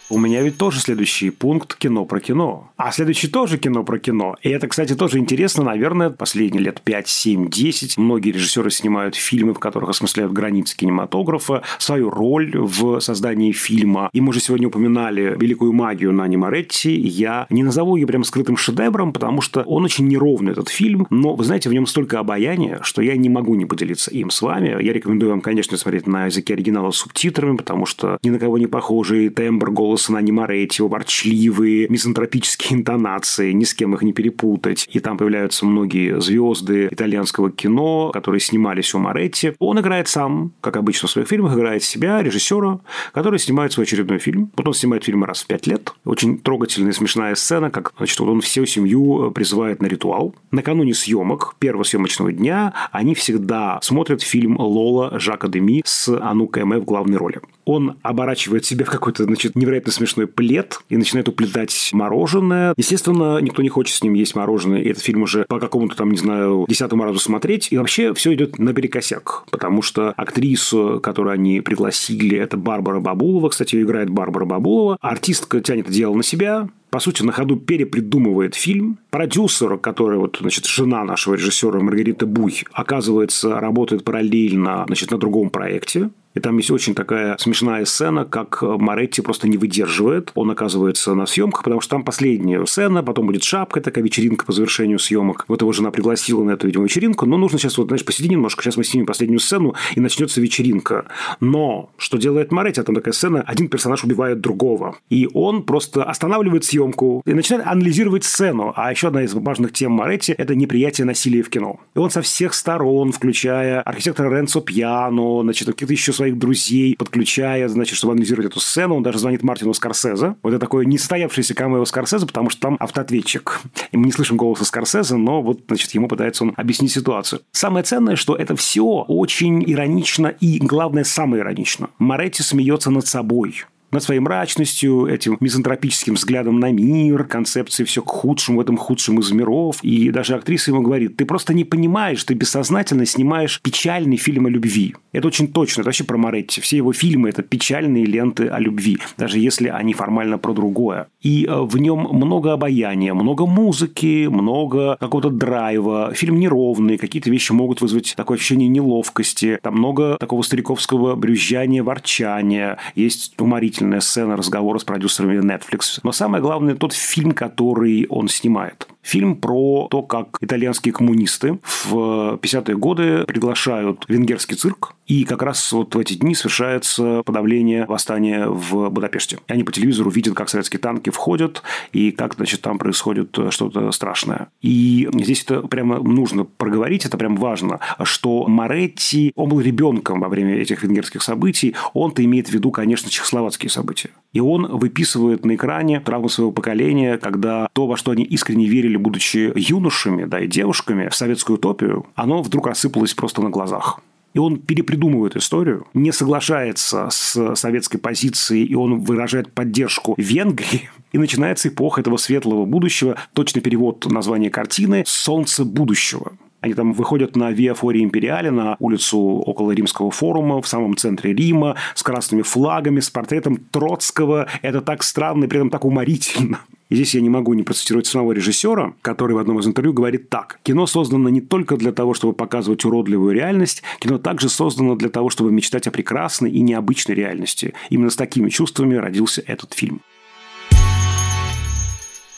У меня ведь тоже следующий пункт кино про кино. А следующий тоже кино про кино. И это, кстати, тоже интересно, наверное, последние лет 5, 7, 10. Многие режиссеры снимают фильмы, в которых осмысляют границы кинематографа, свою роль в создании фильма. И мы же сегодня упоминали «Великую магию» Нани Моретти. Я не назову ее прям скрытым шедевром, потому что он очень неровный, этот фильм. Но, вы знаете, в нем столько обаяния, что я не могу не поделиться им с вами. Я рекомендую вам, конечно, смотреть на языке оригинала с субтитрами, потому что ни на кого не похожий тембр, голос голос Нани Моретти, ворчливые, мизантропические интонации, ни с кем их не перепутать. И там появляются многие звезды итальянского кино, которые снимались у Моретти. Он играет сам, как обычно в своих фильмах, играет себя, режиссера, который снимает свой очередной фильм. Вот он снимает фильмы раз в пять лет. Очень трогательная и смешная сцена, как значит, вот он всю семью призывает на ритуал. Накануне съемок, первого съемочного дня, они всегда смотрят фильм «Лола» Жака Деми с Ану Кэме в главной роли. Он оборачивает себя в какой-то, значит, невероятно невероятно смешной плед и начинает уплетать мороженое. Естественно, никто не хочет с ним есть мороженое, и этот фильм уже по какому-то там, не знаю, десятому разу смотреть. И вообще все идет наперекосяк, потому что актрису, которую они пригласили, это Барбара Бабулова. Кстати, играет Барбара Бабулова. Артистка тянет дело на себя, по сути, на ходу перепридумывает фильм. Продюсер, который, вот, значит, жена нашего режиссера Маргарита Буй, оказывается, работает параллельно значит, на другом проекте И там есть очень такая смешная сцена, как Моретти просто не выдерживает. Он оказывается на съемках, потому что там последняя сцена, потом будет шапка, такая вечеринка по завершению съемок. Вот его жена пригласила на эту, видимо, вечеринку. Но нужно сейчас, вот, знаешь, посиди немножко, сейчас мы снимем последнюю сцену, и начнется вечеринка. Но что делает Моретти? А там такая сцена, один персонаж убивает другого. И он просто останавливает съемку и начинает анализировать сцену. А еще одна из важных тем Моретти – это неприятие насилия в кино. И он со всех сторон, включая архитектора Ренцо Пьяно, значит, каких-то еще своих друзей, подключая, значит, чтобы анализировать эту сцену, он даже звонит Мартину Скорсезе. Вот это такое несостоявшееся камео Скорсезе, потому что там автоответчик. И мы не слышим голоса Скорсезе, но вот, значит, ему пытается он объяснить ситуацию. Самое ценное, что это все очень иронично и, главное, самое иронично. Моретти смеется над собой над своей мрачностью, этим мизантропическим взглядом на мир, концепцией все к худшему, в этом худшем из миров. И даже актриса ему говорит, ты просто не понимаешь, ты бессознательно снимаешь печальный фильм о любви. Это очень точно, это вообще про Моретти. Все его фильмы – это печальные ленты о любви, даже если они формально про другое. И э, в нем много обаяния, много музыки, много какого-то драйва. Фильм неровный, какие-то вещи могут вызвать такое ощущение неловкости. Там много такого стариковского брюзжания, ворчания. Есть уморительный замечательная сцена разговора с продюсерами Netflix. Но самое главное тот фильм, который он снимает. Фильм про то, как итальянские коммунисты в 50-е годы приглашают венгерский цирк, и как раз вот в эти дни совершается подавление восстания в Будапеште. И они по телевизору видят, как советские танки входят, и как, значит, там происходит что-то страшное. И здесь это прямо нужно проговорить, это прям важно, что Моретти, он был ребенком во время этих венгерских событий, он-то имеет в виду, конечно, чехословацкие события. И он выписывает на экране травму своего поколения, когда то, во что они искренне верили, верили, будучи юношами да, и девушками, в советскую утопию, оно вдруг рассыпалось просто на глазах. И он перепридумывает историю, не соглашается с советской позицией, и он выражает поддержку Венгрии. И начинается эпоха этого светлого будущего. Точный перевод названия картины «Солнце будущего». Они там выходят на Виа Фори Империале, на улицу около Римского форума, в самом центре Рима, с красными флагами, с портретом Троцкого. Это так странно и при этом так уморительно. И здесь я не могу не процитировать самого режиссера, который в одном из интервью говорит так. Кино создано не только для того, чтобы показывать уродливую реальность, кино также создано для того, чтобы мечтать о прекрасной и необычной реальности. Именно с такими чувствами родился этот фильм.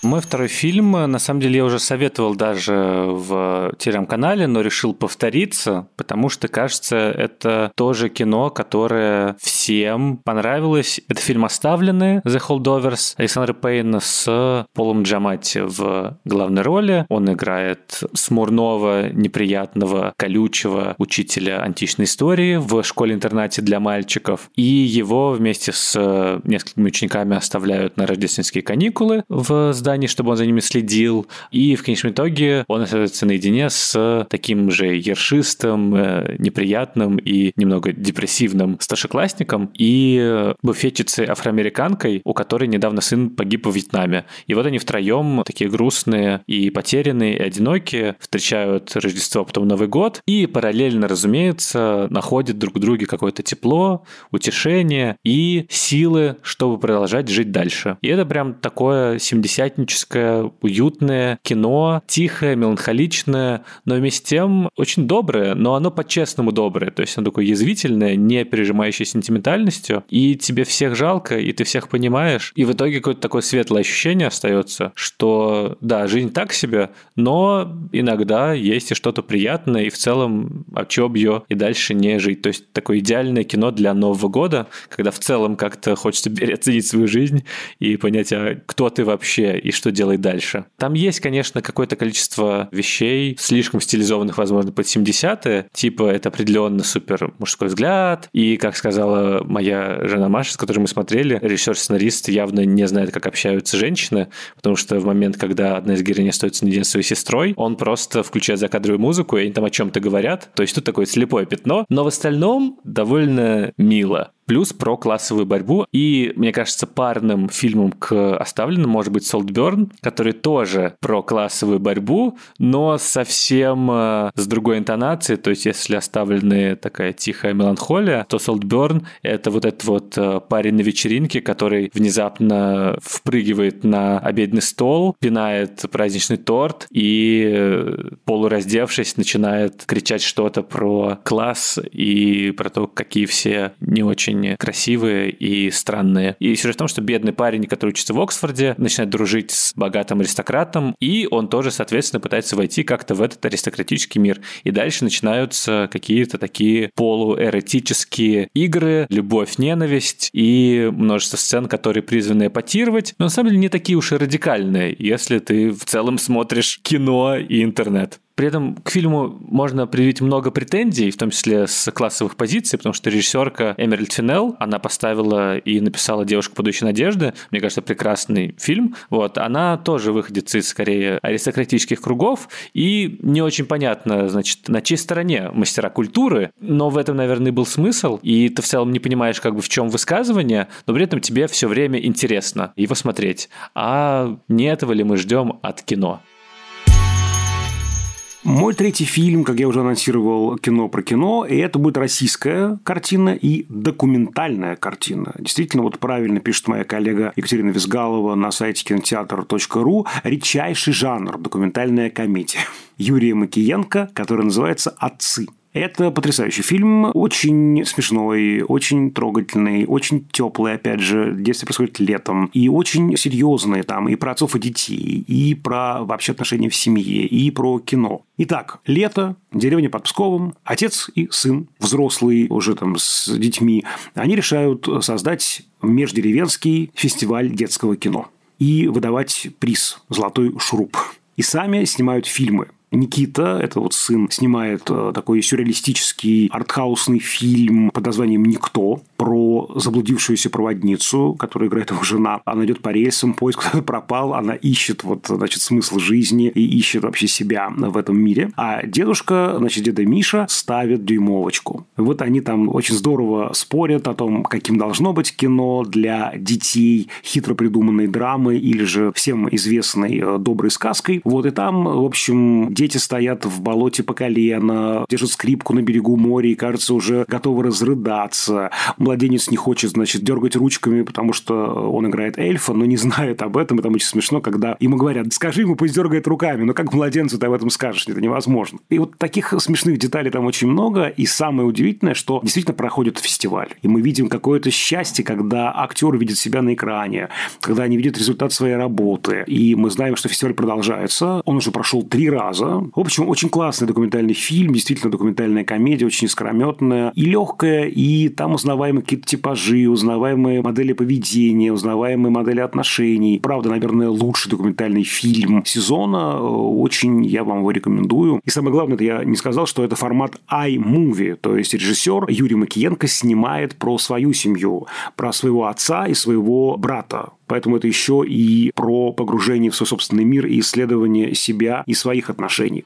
Мой второй фильм, на самом деле, я уже советовал даже в телеграм-канале, но решил повториться, потому что, кажется, это тоже кино, которое всем понравилось. Это фильм «Оставленные» The Holdovers Александра Пейна с Полом Джамати в главной роли. Он играет смурного, неприятного, колючего учителя античной истории в школе-интернате для мальчиков. И его вместе с несколькими учениками оставляют на рождественские каникулы в здании чтобы он за ними следил. И в конечном итоге он остается наедине с таким же ершистым, э, неприятным и немного депрессивным старшеклассником и буфетчицей афроамериканкой, у которой недавно сын погиб в Вьетнаме. И вот они втроем такие грустные и потерянные, и одинокие, встречают Рождество, потом Новый год, и параллельно, разумеется, находят друг в друге какое-то тепло, утешение и силы, чтобы продолжать жить дальше. И это прям такое 70 приключенческое, уютное кино, тихое, меланхоличное, но вместе с тем очень доброе, но оно по-честному доброе. То есть оно такое язвительное, не пережимающее сентиментальностью, и тебе всех жалко, и ты всех понимаешь, и в итоге какое-то такое светлое ощущение остается, что да, жизнь так себе, но иногда есть и что-то приятное, и в целом, а чё ее и дальше не жить. То есть такое идеальное кино для Нового года, когда в целом как-то хочется переоценить свою жизнь и понять, а кто ты вообще и что делать дальше. Там есть, конечно, какое-то количество вещей, слишком стилизованных, возможно, под 70-е, типа это определенно супер мужской взгляд, и, как сказала моя жена Маша, с которой мы смотрели, режиссер-сценарист явно не знает, как общаются женщины, потому что в момент, когда одна из героинь остается наедине своей сестрой, он просто включает закадровую музыку, и они там о чем-то говорят, то есть тут такое слепое пятно, но в остальном довольно мило. Плюс про классовую борьбу. И, мне кажется, парным фильмом к «Оставленным» может быть «Солтберн», который тоже про классовую борьбу, но совсем э, с другой интонацией. То есть, если «Оставленные» такая тихая меланхолия, то «Солтберн» — это вот этот вот э, парень на вечеринке, который внезапно впрыгивает на обеденный стол, пинает праздничный торт и, э, полураздевшись, начинает кричать что-то про класс и про то, какие все не очень красивые и странные. И сюжет в том, что бедный парень, который учится в Оксфорде, начинает дружить с богатым аристократом, и он тоже, соответственно, пытается войти как-то в этот аристократический мир. И дальше начинаются какие-то такие полуэротические игры, любовь, ненависть и множество сцен, которые призваны эпатировать, но на самом деле не такие уж и радикальные, если ты в целом смотришь кино и интернет. При этом к фильму можно привить много претензий, в том числе с классовых позиций, потому что режиссерка Эмеральд Финел, она поставила и написала «Девушка подающая надежды», мне кажется, прекрасный фильм, вот, она тоже выходит из, скорее, аристократических кругов, и не очень понятно, значит, на чьей стороне мастера культуры, но в этом, наверное, был смысл, и ты в целом не понимаешь, как бы в чем высказывание, но при этом тебе все время интересно его смотреть. А не этого ли мы ждем от кино? Мой третий фильм, как я уже анонсировал, кино про кино, и это будет российская картина и документальная картина. Действительно, вот правильно пишет моя коллега Екатерина Визгалова на сайте кинотеатр.ру, редчайший жанр – документальная комедия. Юрия Макиенко, который называется «Отцы». Это потрясающий фильм, очень смешной, очень трогательный, очень теплый, опять же, действие происходит летом, и очень серьезный там и про отцов и детей, и про вообще отношения в семье, и про кино. Итак, лето, деревня под Псковом, отец и сын, взрослые уже там с детьми, они решают создать междеревенский фестиваль детского кино и выдавать приз «Золотой шуруп». И сами снимают фильмы Никита, это вот сын, снимает э, такой сюрреалистический артхаусный фильм под названием «Никто» про заблудившуюся проводницу, которая играет его жена. Она идет по рельсам, поиск куда-то пропал, она ищет вот, значит, смысл жизни и ищет вообще себя в этом мире. А дедушка, значит, деда Миша ставит дюймовочку. Вот они там очень здорово спорят о том, каким должно быть кино для детей, хитро придуманной драмы или же всем известной э, доброй сказкой. Вот и там, в общем, дети стоят в болоте по колено, держат скрипку на берегу моря и, кажется, уже готовы разрыдаться. Младенец не хочет, значит, дергать ручками, потому что он играет эльфа, но не знает об этом. И там очень смешно, когда ему говорят, скажи ему, пусть дергает руками. Но как младенцу ты об этом скажешь? Это невозможно. И вот таких смешных деталей там очень много. И самое удивительное, что действительно проходит фестиваль. И мы видим какое-то счастье, когда актер видит себя на экране, когда они видят результат своей работы. И мы знаем, что фестиваль продолжается. Он уже прошел три раза. В общем, очень классный документальный фильм, действительно документальная комедия, очень искрометная и легкая, и там узнаваемые какие-то типажи, узнаваемые модели поведения, узнаваемые модели отношений. Правда, наверное, лучший документальный фильм сезона. Очень я вам его рекомендую. И самое главное, это я не сказал, что это формат iMovie, то есть режиссер Юрий Макиенко снимает про свою семью, про своего отца и своего брата. Поэтому это еще и про погружение в свой собственный мир и исследование себя и своих отношений.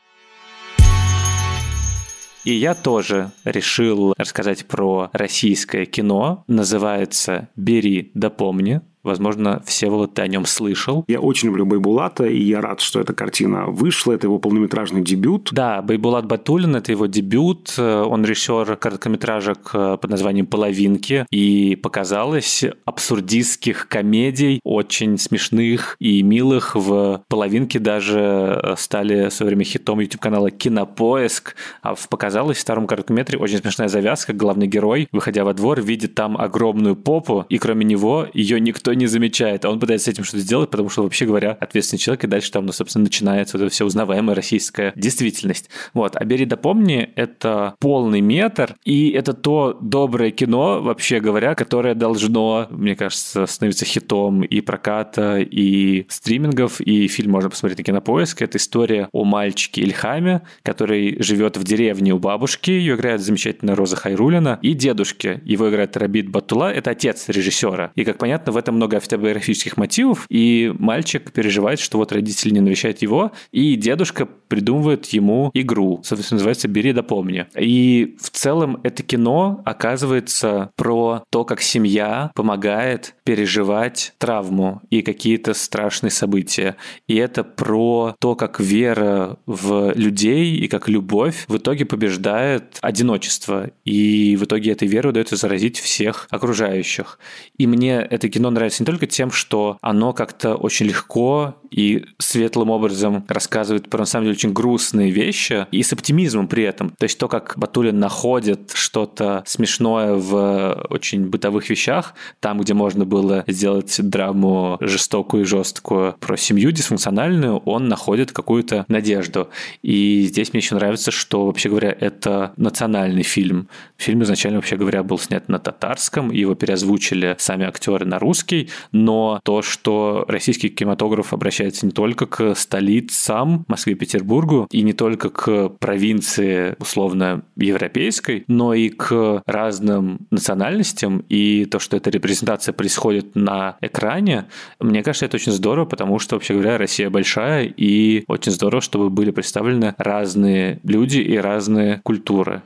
И я тоже решил рассказать про российское кино. Называется «Бери да помни». Возможно, Всеволод, ты о нем слышал. Я очень люблю Байбулата, и я рад, что эта картина вышла. Это его полнометражный дебют. Да, Байбулат Батулин – это его дебют. Он режиссер короткометражек э, под названием «Половинки». И показалось абсурдистских комедий, очень смешных и милых. В «Половинке» даже э, стали в свое время хитом YouTube-канала «Кинопоиск». А в «Показалось» в втором короткометре очень смешная завязка. Главный герой, выходя во двор, видит там огромную попу, и кроме него ее никто никто не замечает, а он пытается с этим что-то сделать, потому что, вообще говоря, ответственный человек, и дальше там, ну, собственно, начинается вот эта вся узнаваемая российская действительность. Вот, а «Бери да помни» — это полный метр, и это то доброе кино, вообще говоря, которое должно, мне кажется, становиться хитом и проката, и стримингов, и фильм можно посмотреть на Кинопоиск. Это история о мальчике Ильхаме, который живет в деревне у бабушки, ее играет замечательная Роза Хайрулина, и дедушке, его играет Рабит Батула, это отец режиссера. И, как понятно, в этом много автобиографических мотивов, и мальчик переживает, что вот родители не навещают его, и дедушка придумывает ему игру, соответственно, называется «Бери да помни». И в целом это кино оказывается про то, как семья помогает переживать травму и какие-то страшные события. И это про то, как вера в людей и как любовь в итоге побеждает одиночество. И в итоге этой верой удается заразить всех окружающих. И мне это кино нравится не только тем, что оно как-то очень легко и светлым образом рассказывает про, на самом деле, очень грустные вещи и с оптимизмом при этом. То есть то, как Батулин находит что-то смешное в очень бытовых вещах, там, где можно было сделать драму жестокую и жесткую про семью дисфункциональную, он находит какую-то надежду. И здесь мне еще нравится, что, вообще говоря, это национальный фильм. Фильм изначально, вообще говоря, был снят на татарском, его переозвучили сами актеры на русский, но то, что российский кинематограф обращается не только к столицам Москве и Петербургу, и не только к провинции, условно, европейской, но и к разным национальностям, и то, что эта репрезентация происходит на экране, мне кажется, это очень здорово, потому что, вообще говоря, Россия большая, и очень здорово, чтобы были представлены разные люди и разные культуры.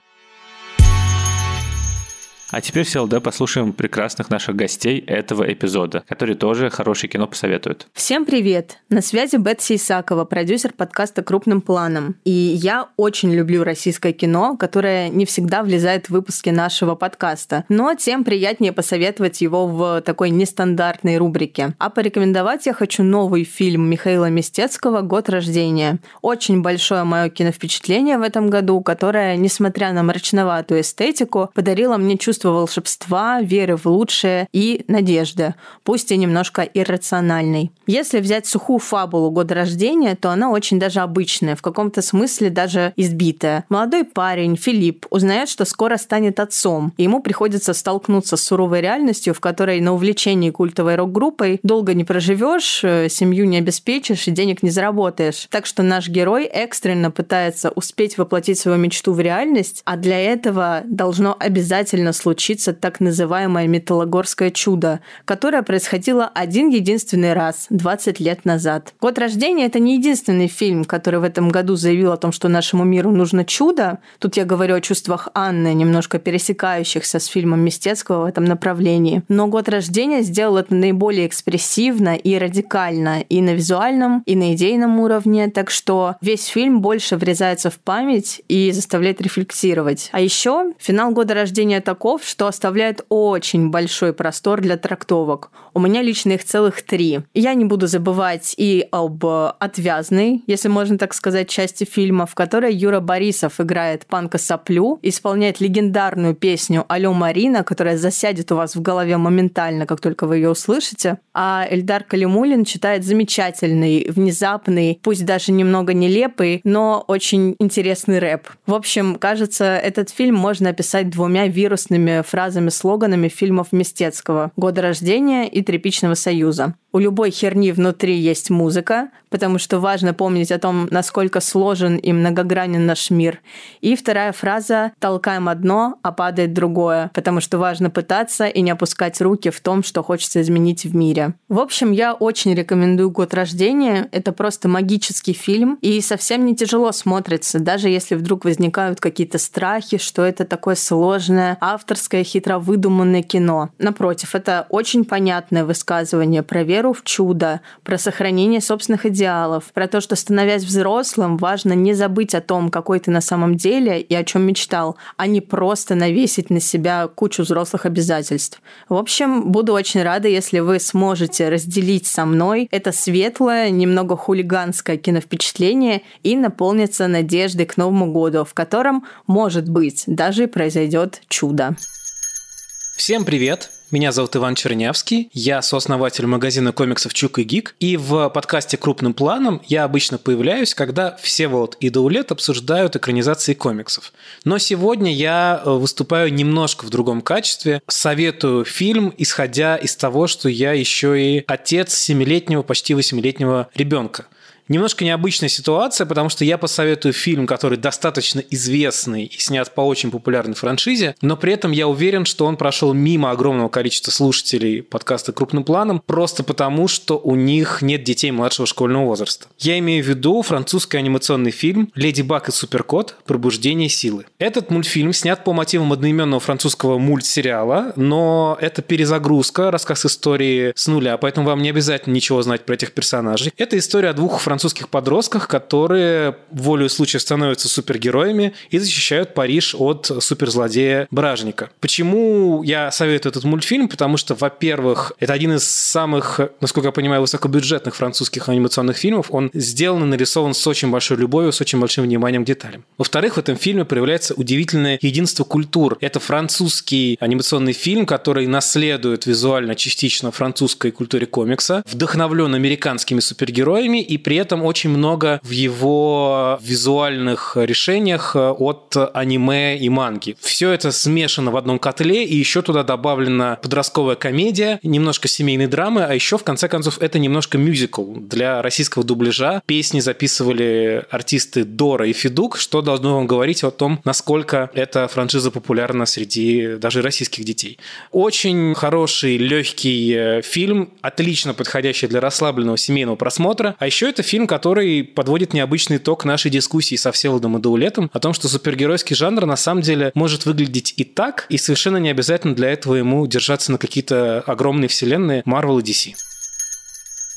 А теперь все ЛД послушаем прекрасных наших гостей этого эпизода, которые тоже хорошее кино посоветуют. Всем привет! На связи Бетси Исакова, продюсер подкаста «Крупным планом». И я очень люблю российское кино, которое не всегда влезает в выпуски нашего подкаста, но тем приятнее посоветовать его в такой нестандартной рубрике. А порекомендовать я хочу новый фильм Михаила Мистецкого «Год рождения». Очень большое мое киновпечатление в этом году, которое, несмотря на мрачноватую эстетику, подарило мне чувство чувство волшебства, веры в лучшее и надежды, пусть и немножко иррациональной. Если взять сухую фабулу года рождения, то она очень даже обычная, в каком-то смысле даже избитая. Молодой парень, Филипп, узнает, что скоро станет отцом, и ему приходится столкнуться с суровой реальностью, в которой на увлечении культовой рок-группой долго не проживешь, э, семью не обеспечишь и денег не заработаешь. Так что наш герой экстренно пытается успеть воплотить свою мечту в реальность, а для этого должно обязательно случиться так называемое металлогорское чудо, которое происходило один единственный раз, 20 лет назад. «Год рождения» — это не единственный фильм, который в этом году заявил о том, что нашему миру нужно чудо. Тут я говорю о чувствах Анны, немножко пересекающихся с фильмом Мистецкого в этом направлении. Но «Год рождения» сделал это наиболее экспрессивно и радикально и на визуальном, и на идейном уровне, так что весь фильм больше врезается в память и заставляет рефлексировать. А еще финал года рождения таков, слов, что оставляет очень большой простор для трактовок. У меня лично их целых три. Я не буду забывать и об отвязной, если можно так сказать, части фильма, в которой Юра Борисов играет панка Соплю, исполняет легендарную песню «Алло, Марина», которая засядет у вас в голове моментально, как только вы ее услышите. А Эльдар Калимулин читает замечательный, внезапный, пусть даже немного нелепый, но очень интересный рэп. В общем, кажется, этот фильм можно описать двумя вирусными главными фразами, слоганами фильмов Мистецкого «Года рождения» и «Тряпичного союза». У любой херни внутри есть музыка, потому что важно помнить о том, насколько сложен и многогранен наш мир. И вторая фраза «толкаем одно, а падает другое», потому что важно пытаться и не опускать руки в том, что хочется изменить в мире. В общем, я очень рекомендую «Год рождения». Это просто магический фильм и совсем не тяжело смотрится, даже если вдруг возникают какие-то страхи, что это такое сложное, авторское, хитро выдуманное кино. Напротив, это очень понятное высказывание про веру в чудо, про сохранение собственных идеалов, про то, что становясь взрослым, важно не забыть о том, какой ты на самом деле и о чем мечтал, а не просто навесить на себя кучу взрослых обязательств. В общем, буду очень рада, если вы сможете разделить со мной это светлое, немного хулиганское киновпечатление и наполниться надеждой к Новому году, в котором, может быть, даже произойдет чудо. Всем привет! Меня зовут Иван Чернявский, я сооснователь магазина комиксов «Чук и Гик», и в подкасте «Крупным планом» я обычно появляюсь, когда все вот и Даулет обсуждают экранизации комиксов. Но сегодня я э, выступаю немножко в другом качестве, советую фильм, исходя из того, что я еще и отец семилетнего, почти восьмилетнего ребенка. Немножко необычная ситуация, потому что я посоветую фильм, который достаточно известный и снят по очень популярной франшизе, но при этом я уверен, что он прошел мимо огромного количества слушателей подкаста «Крупным планом» просто потому, что у них нет детей младшего школьного возраста. Я имею в виду французский анимационный фильм «Леди Баг и Суперкот. Пробуждение силы». Этот мультфильм снят по мотивам одноименного французского мультсериала, но это перезагрузка, рассказ истории с нуля, поэтому вам не обязательно ничего знать про этих персонажей. Это история о двух французских подростках, которые волю случая становятся супергероями и защищают Париж от суперзлодея Бражника. Почему я советую этот мультфильм? Потому что, во-первых, это один из самых, насколько я понимаю, высокобюджетных французских анимационных фильмов. Он сделан и нарисован с очень большой любовью, с очень большим вниманием к деталям. Во-вторых, в этом фильме проявляется удивительное единство культур. Это французский анимационный фильм, который наследует визуально частично французской культуре комикса, вдохновлен американскими супергероями и при этом очень много в его визуальных решениях от аниме и манги. Все это смешано в одном котле, и еще туда добавлена подростковая комедия, немножко семейной драмы, а еще, в конце концов, это немножко мюзикл для российского дубляжа. Песни записывали артисты Дора и Федук, что должно вам говорить о том, насколько эта франшиза популярна среди даже российских детей. Очень хороший, легкий э, фильм, отлично подходящий для расслабленного семейного просмотра. А еще это фильм, который подводит необычный итог нашей дискуссии со Всеволодом и Даулетом о том, что супергеройский жанр на самом деле может выглядеть и так, и совершенно не обязательно для этого ему держаться на какие-то огромные вселенные Marvel и DC.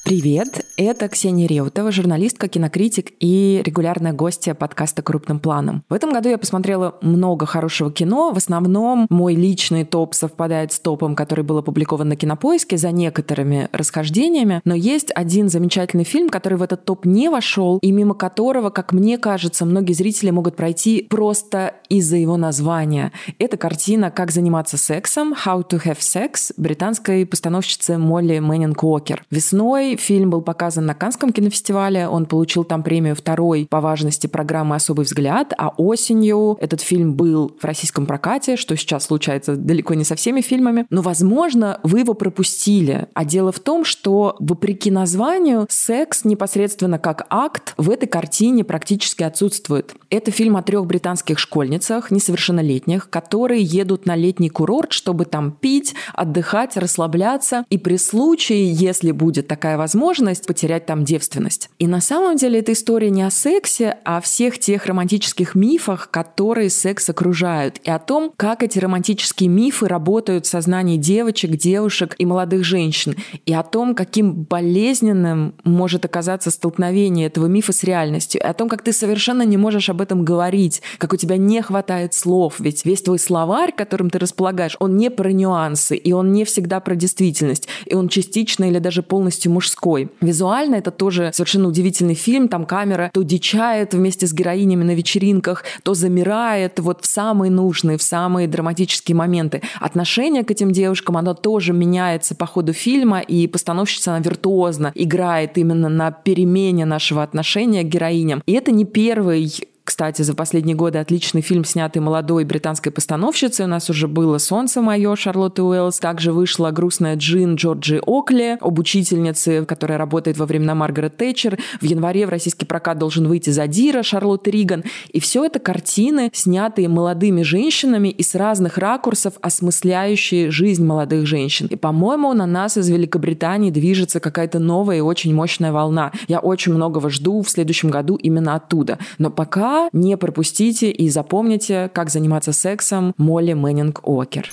Привет, это Ксения Реутова, журналистка, кинокритик и регулярная гостья подкаста «Крупным планом». В этом году я посмотрела много хорошего кино. В основном мой личный топ совпадает с топом, который был опубликован на Кинопоиске, за некоторыми расхождениями. Но есть один замечательный фильм, который в этот топ не вошел, и мимо которого, как мне кажется, многие зрители могут пройти просто из-за его названия. Это картина «Как заниматься сексом» «How to have sex» британской постановщицы Молли Мэннинг Уокер. Весной Фильм был показан на Канском кинофестивале, он получил там премию второй по важности программы «Особый взгляд», а осенью этот фильм был в российском прокате, что сейчас случается далеко не со всеми фильмами. Но, возможно, вы его пропустили. А дело в том, что, вопреки названию, секс непосредственно как акт в этой картине практически отсутствует. Это фильм о трех британских школьницах, несовершеннолетних, которые едут на летний курорт, чтобы там пить, отдыхать, расслабляться. И при случае, если будет такая возможность, возможность потерять там девственность. И на самом деле эта история не о сексе, а о всех тех романтических мифах, которые секс окружают, и о том, как эти романтические мифы работают в сознании девочек, девушек и молодых женщин, и о том, каким болезненным может оказаться столкновение этого мифа с реальностью, и о том, как ты совершенно не можешь об этом говорить, как у тебя не хватает слов, ведь весь твой словарь, которым ты располагаешь, он не про нюансы, и он не всегда про действительность, и он частично или даже полностью мужской мужской. Визуально это тоже совершенно удивительный фильм. Там камера то дичает вместе с героинями на вечеринках, то замирает вот в самые нужные, в самые драматические моменты. Отношение к этим девушкам, оно тоже меняется по ходу фильма, и постановщица, она виртуозно играет именно на перемене нашего отношения к героиням. И это не первый кстати, за последние годы отличный фильм, снятый молодой британской постановщицей. У нас уже было «Солнце мое» Шарлотты Уэллс. Также вышла «Грустная Джин» Джорджи Окли, об учительнице, которая работает во времена Маргарет Тэтчер. В январе в российский прокат должен выйти «Задира» Шарлотты Риган. И все это картины, снятые молодыми женщинами и с разных ракурсов, осмысляющие жизнь молодых женщин. И, по-моему, на нас из Великобритании движется какая-то новая и очень мощная волна. Я очень многого жду в следующем году именно оттуда. Но пока не пропустите и запомните, как заниматься сексом Молли Мэннинг Уокер.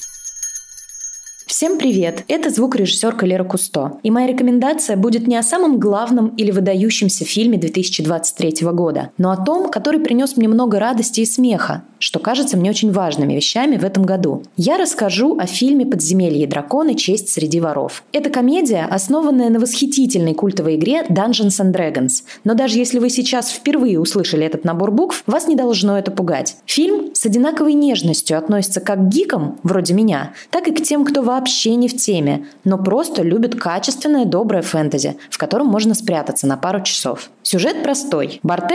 Всем привет! Это звукорежиссерка Лера Кусто. И моя рекомендация будет не о самом главном или выдающемся фильме 2023 года, но о том, который принес мне много радости и смеха, что кажется мне очень важными вещами в этом году. Я расскажу о фильме «Подземелье и драконы. Честь среди воров». Это комедия, основанная на восхитительной культовой игре Dungeons and Dragons. Но даже если вы сейчас впервые услышали этот набор букв, вас не должно это пугать. Фильм с одинаковой нежностью относится как к гикам, вроде меня, так и к тем, кто вообще не в теме, но просто любит качественное, доброе фэнтези, в котором можно спрятаться на пару часов. Сюжет простой. Барт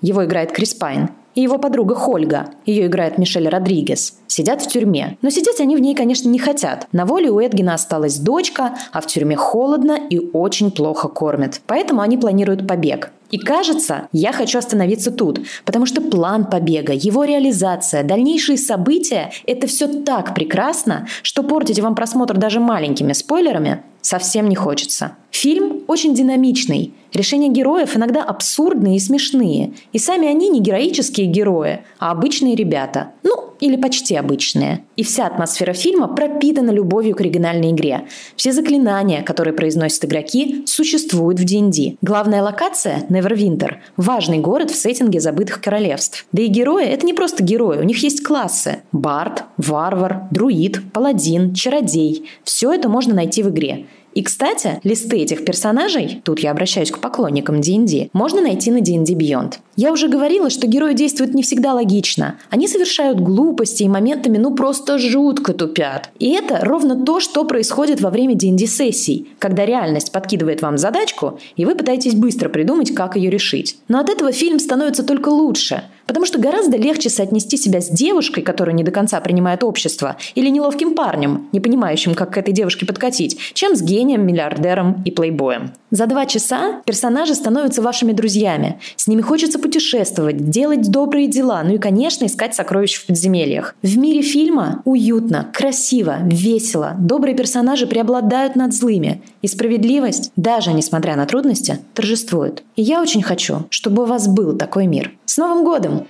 его играет Крис Пайн, и его подруга Хольга, ее играет Мишель Родригес, сидят в тюрьме. Но сидеть они в ней, конечно, не хотят. На воле у Эдгена осталась дочка, а в тюрьме холодно и очень плохо кормят. Поэтому они планируют побег. И кажется, я хочу остановиться тут, потому что план побега, его реализация, дальнейшие события – это все так прекрасно, что портить вам просмотр даже маленькими спойлерами совсем не хочется. Фильм очень динамичный. Решения героев иногда абсурдные и смешные. И сами они не героические герои, а обычные ребята. Ну, или почти обычные. И вся атмосфера фильма пропитана любовью к оригинальной игре. Все заклинания, которые произносят игроки, существуют в D&D. Главная локация – Невервинтер – важный город в сеттинге забытых королевств. Да и герои – это не просто герои, у них есть классы – бард, варвар, друид, паладин, чародей. Все это можно найти в игре. И, кстати, листы этих персонажей, тут я обращаюсь к поклонникам D&D, можно найти на D&D Beyond. Я уже говорила, что герои действуют не всегда логично. Они совершают глупости и моментами ну просто жутко тупят. И это ровно то, что происходит во время D&D-сессий, когда реальность подкидывает вам задачку, и вы пытаетесь быстро придумать, как ее решить. Но от этого фильм становится только лучше – Потому что гораздо легче соотнести себя с девушкой, которая не до конца принимает общество, или неловким парнем, не понимающим, как к этой девушке подкатить, чем с гением, миллиардером и плейбоем. За два часа персонажи становятся вашими друзьями. С ними хочется путешествовать, делать добрые дела, ну и, конечно, искать сокровища в подземельях. В мире фильма уютно, красиво, весело. Добрые персонажи преобладают над злыми. И справедливость, даже несмотря на трудности, торжествует. И я очень хочу, чтобы у вас был такой мир. С Новым годом!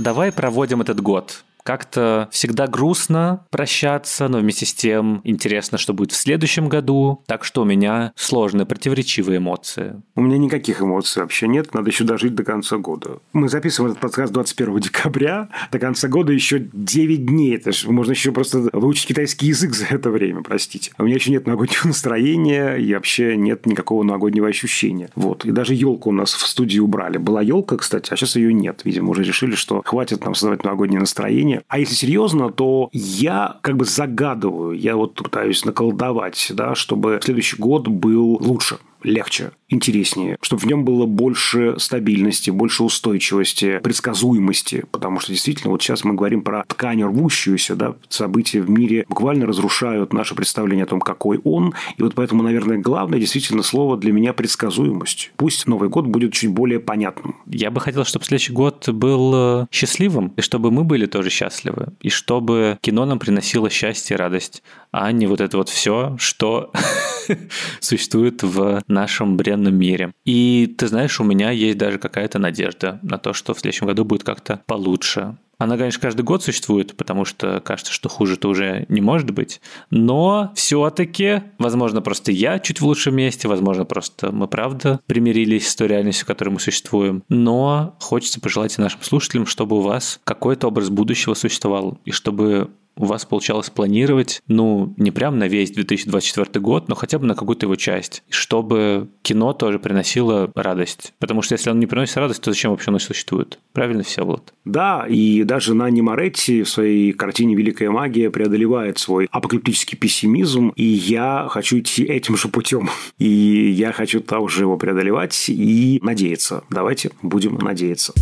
Давай проводим этот год как-то всегда грустно прощаться, но вместе с тем интересно, что будет в следующем году. Так что у меня сложные, противоречивые эмоции. У меня никаких эмоций вообще нет. Надо еще дожить до конца года. Мы записываем этот подкаст 21 декабря. До конца года еще 9 дней. Это ж можно еще просто выучить китайский язык за это время, простите. У меня еще нет новогоднего настроения и вообще нет никакого новогоднего ощущения. Вот. И даже елку у нас в студии убрали. Была елка, кстати, а сейчас ее нет. Видимо, уже решили, что хватит нам создавать новогоднее настроение а если серьезно, то я как бы загадываю, я вот пытаюсь наколдовать, да, чтобы следующий год был лучше легче, интереснее, чтобы в нем было больше стабильности, больше устойчивости, предсказуемости, потому что действительно вот сейчас мы говорим про ткань рвущуюся, да, события в мире буквально разрушают наше представление о том, какой он, и вот поэтому, наверное, главное действительно слово для меня предсказуемость. Пусть Новый год будет чуть более понятным. Я бы хотел, чтобы следующий год был э, счастливым, и чтобы мы были тоже счастливы, и чтобы кино нам приносило счастье и радость, а не вот это вот все, что существует в нашем бренном мире. И ты знаешь, у меня есть даже какая-то надежда на то, что в следующем году будет как-то получше. Она, конечно, каждый год существует, потому что кажется, что хуже-то уже не может быть. Но все-таки, возможно, просто я чуть в лучшем месте, возможно, просто мы правда примирились с той реальностью, в которой мы существуем. Но хочется пожелать и нашим слушателям, чтобы у вас какой-то образ будущего существовал, и чтобы у вас получалось планировать, ну, не прям на весь 2024 год, но хотя бы на какую-то его часть, чтобы кино тоже приносило радость. Потому что если оно не приносит радость, то зачем вообще оно существует? Правильно все, вот. Да, и даже Нани Моретти в своей картине «Великая магия» преодолевает свой апокалиптический пессимизм, и я хочу идти этим же путем. И я хочу также его преодолевать и надеяться. Давайте будем надеяться.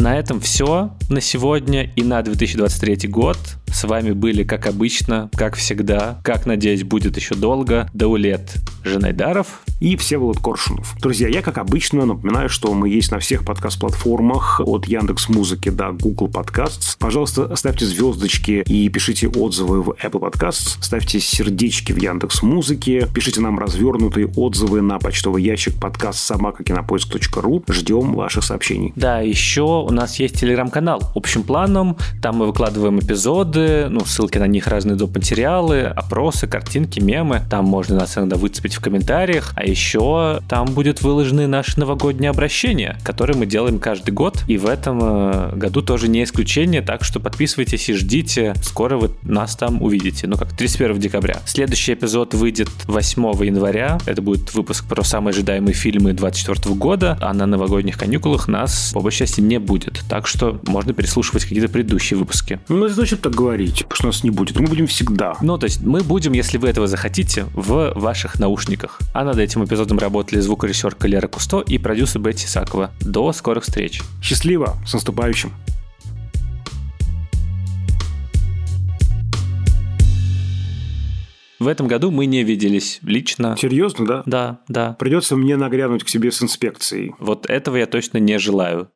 На этом все на сегодня и на 2023 год. С вами были, как обычно, как всегда, как, надеюсь, будет еще долго, Даулет Женайдаров и Всеволод Коршунов. Друзья, я, как обычно, напоминаю, что мы есть на всех подкаст-платформах от Яндекс Музыки до Google Podcasts. Пожалуйста, ставьте звездочки и пишите отзывы в Apple Podcasts, ставьте сердечки в Яндекс Музыке, пишите нам развернутые отзывы на почтовый ящик подкаст собакакинопоиск.ру. Ждем ваших сообщений. Да, еще у нас есть телеграм-канал общим планом. Там мы выкладываем эпизоды, эпизоды, ну, ссылки на них, разные доп. материалы, опросы, картинки, мемы. Там можно нас иногда выцепить в комментариях. А еще там будут выложены наши новогодние обращения, которые мы делаем каждый год. И в этом э, году тоже не исключение, так что подписывайтесь и ждите. Скоро вы нас там увидите. Ну, как 31 декабря. Следующий эпизод выйдет 8 января. Это будет выпуск про самые ожидаемые фильмы 24 года. А на новогодних каникулах нас, по большей части, не будет. Так что можно переслушивать какие-то предыдущие выпуски. Ну, зачем так говорить? Говорить, потому что нас не будет. Мы будем всегда. Ну, то есть мы будем, если вы этого захотите, в ваших наушниках. А над этим эпизодом работали звукорежиссерка Лера Кусто и продюсер Бетти Сакова. До скорых встреч. Счастливо. С наступающим. В этом году мы не виделись лично. Серьезно, да? Да, да. Придется мне нагрянуть к себе с инспекцией. Вот этого я точно не желаю.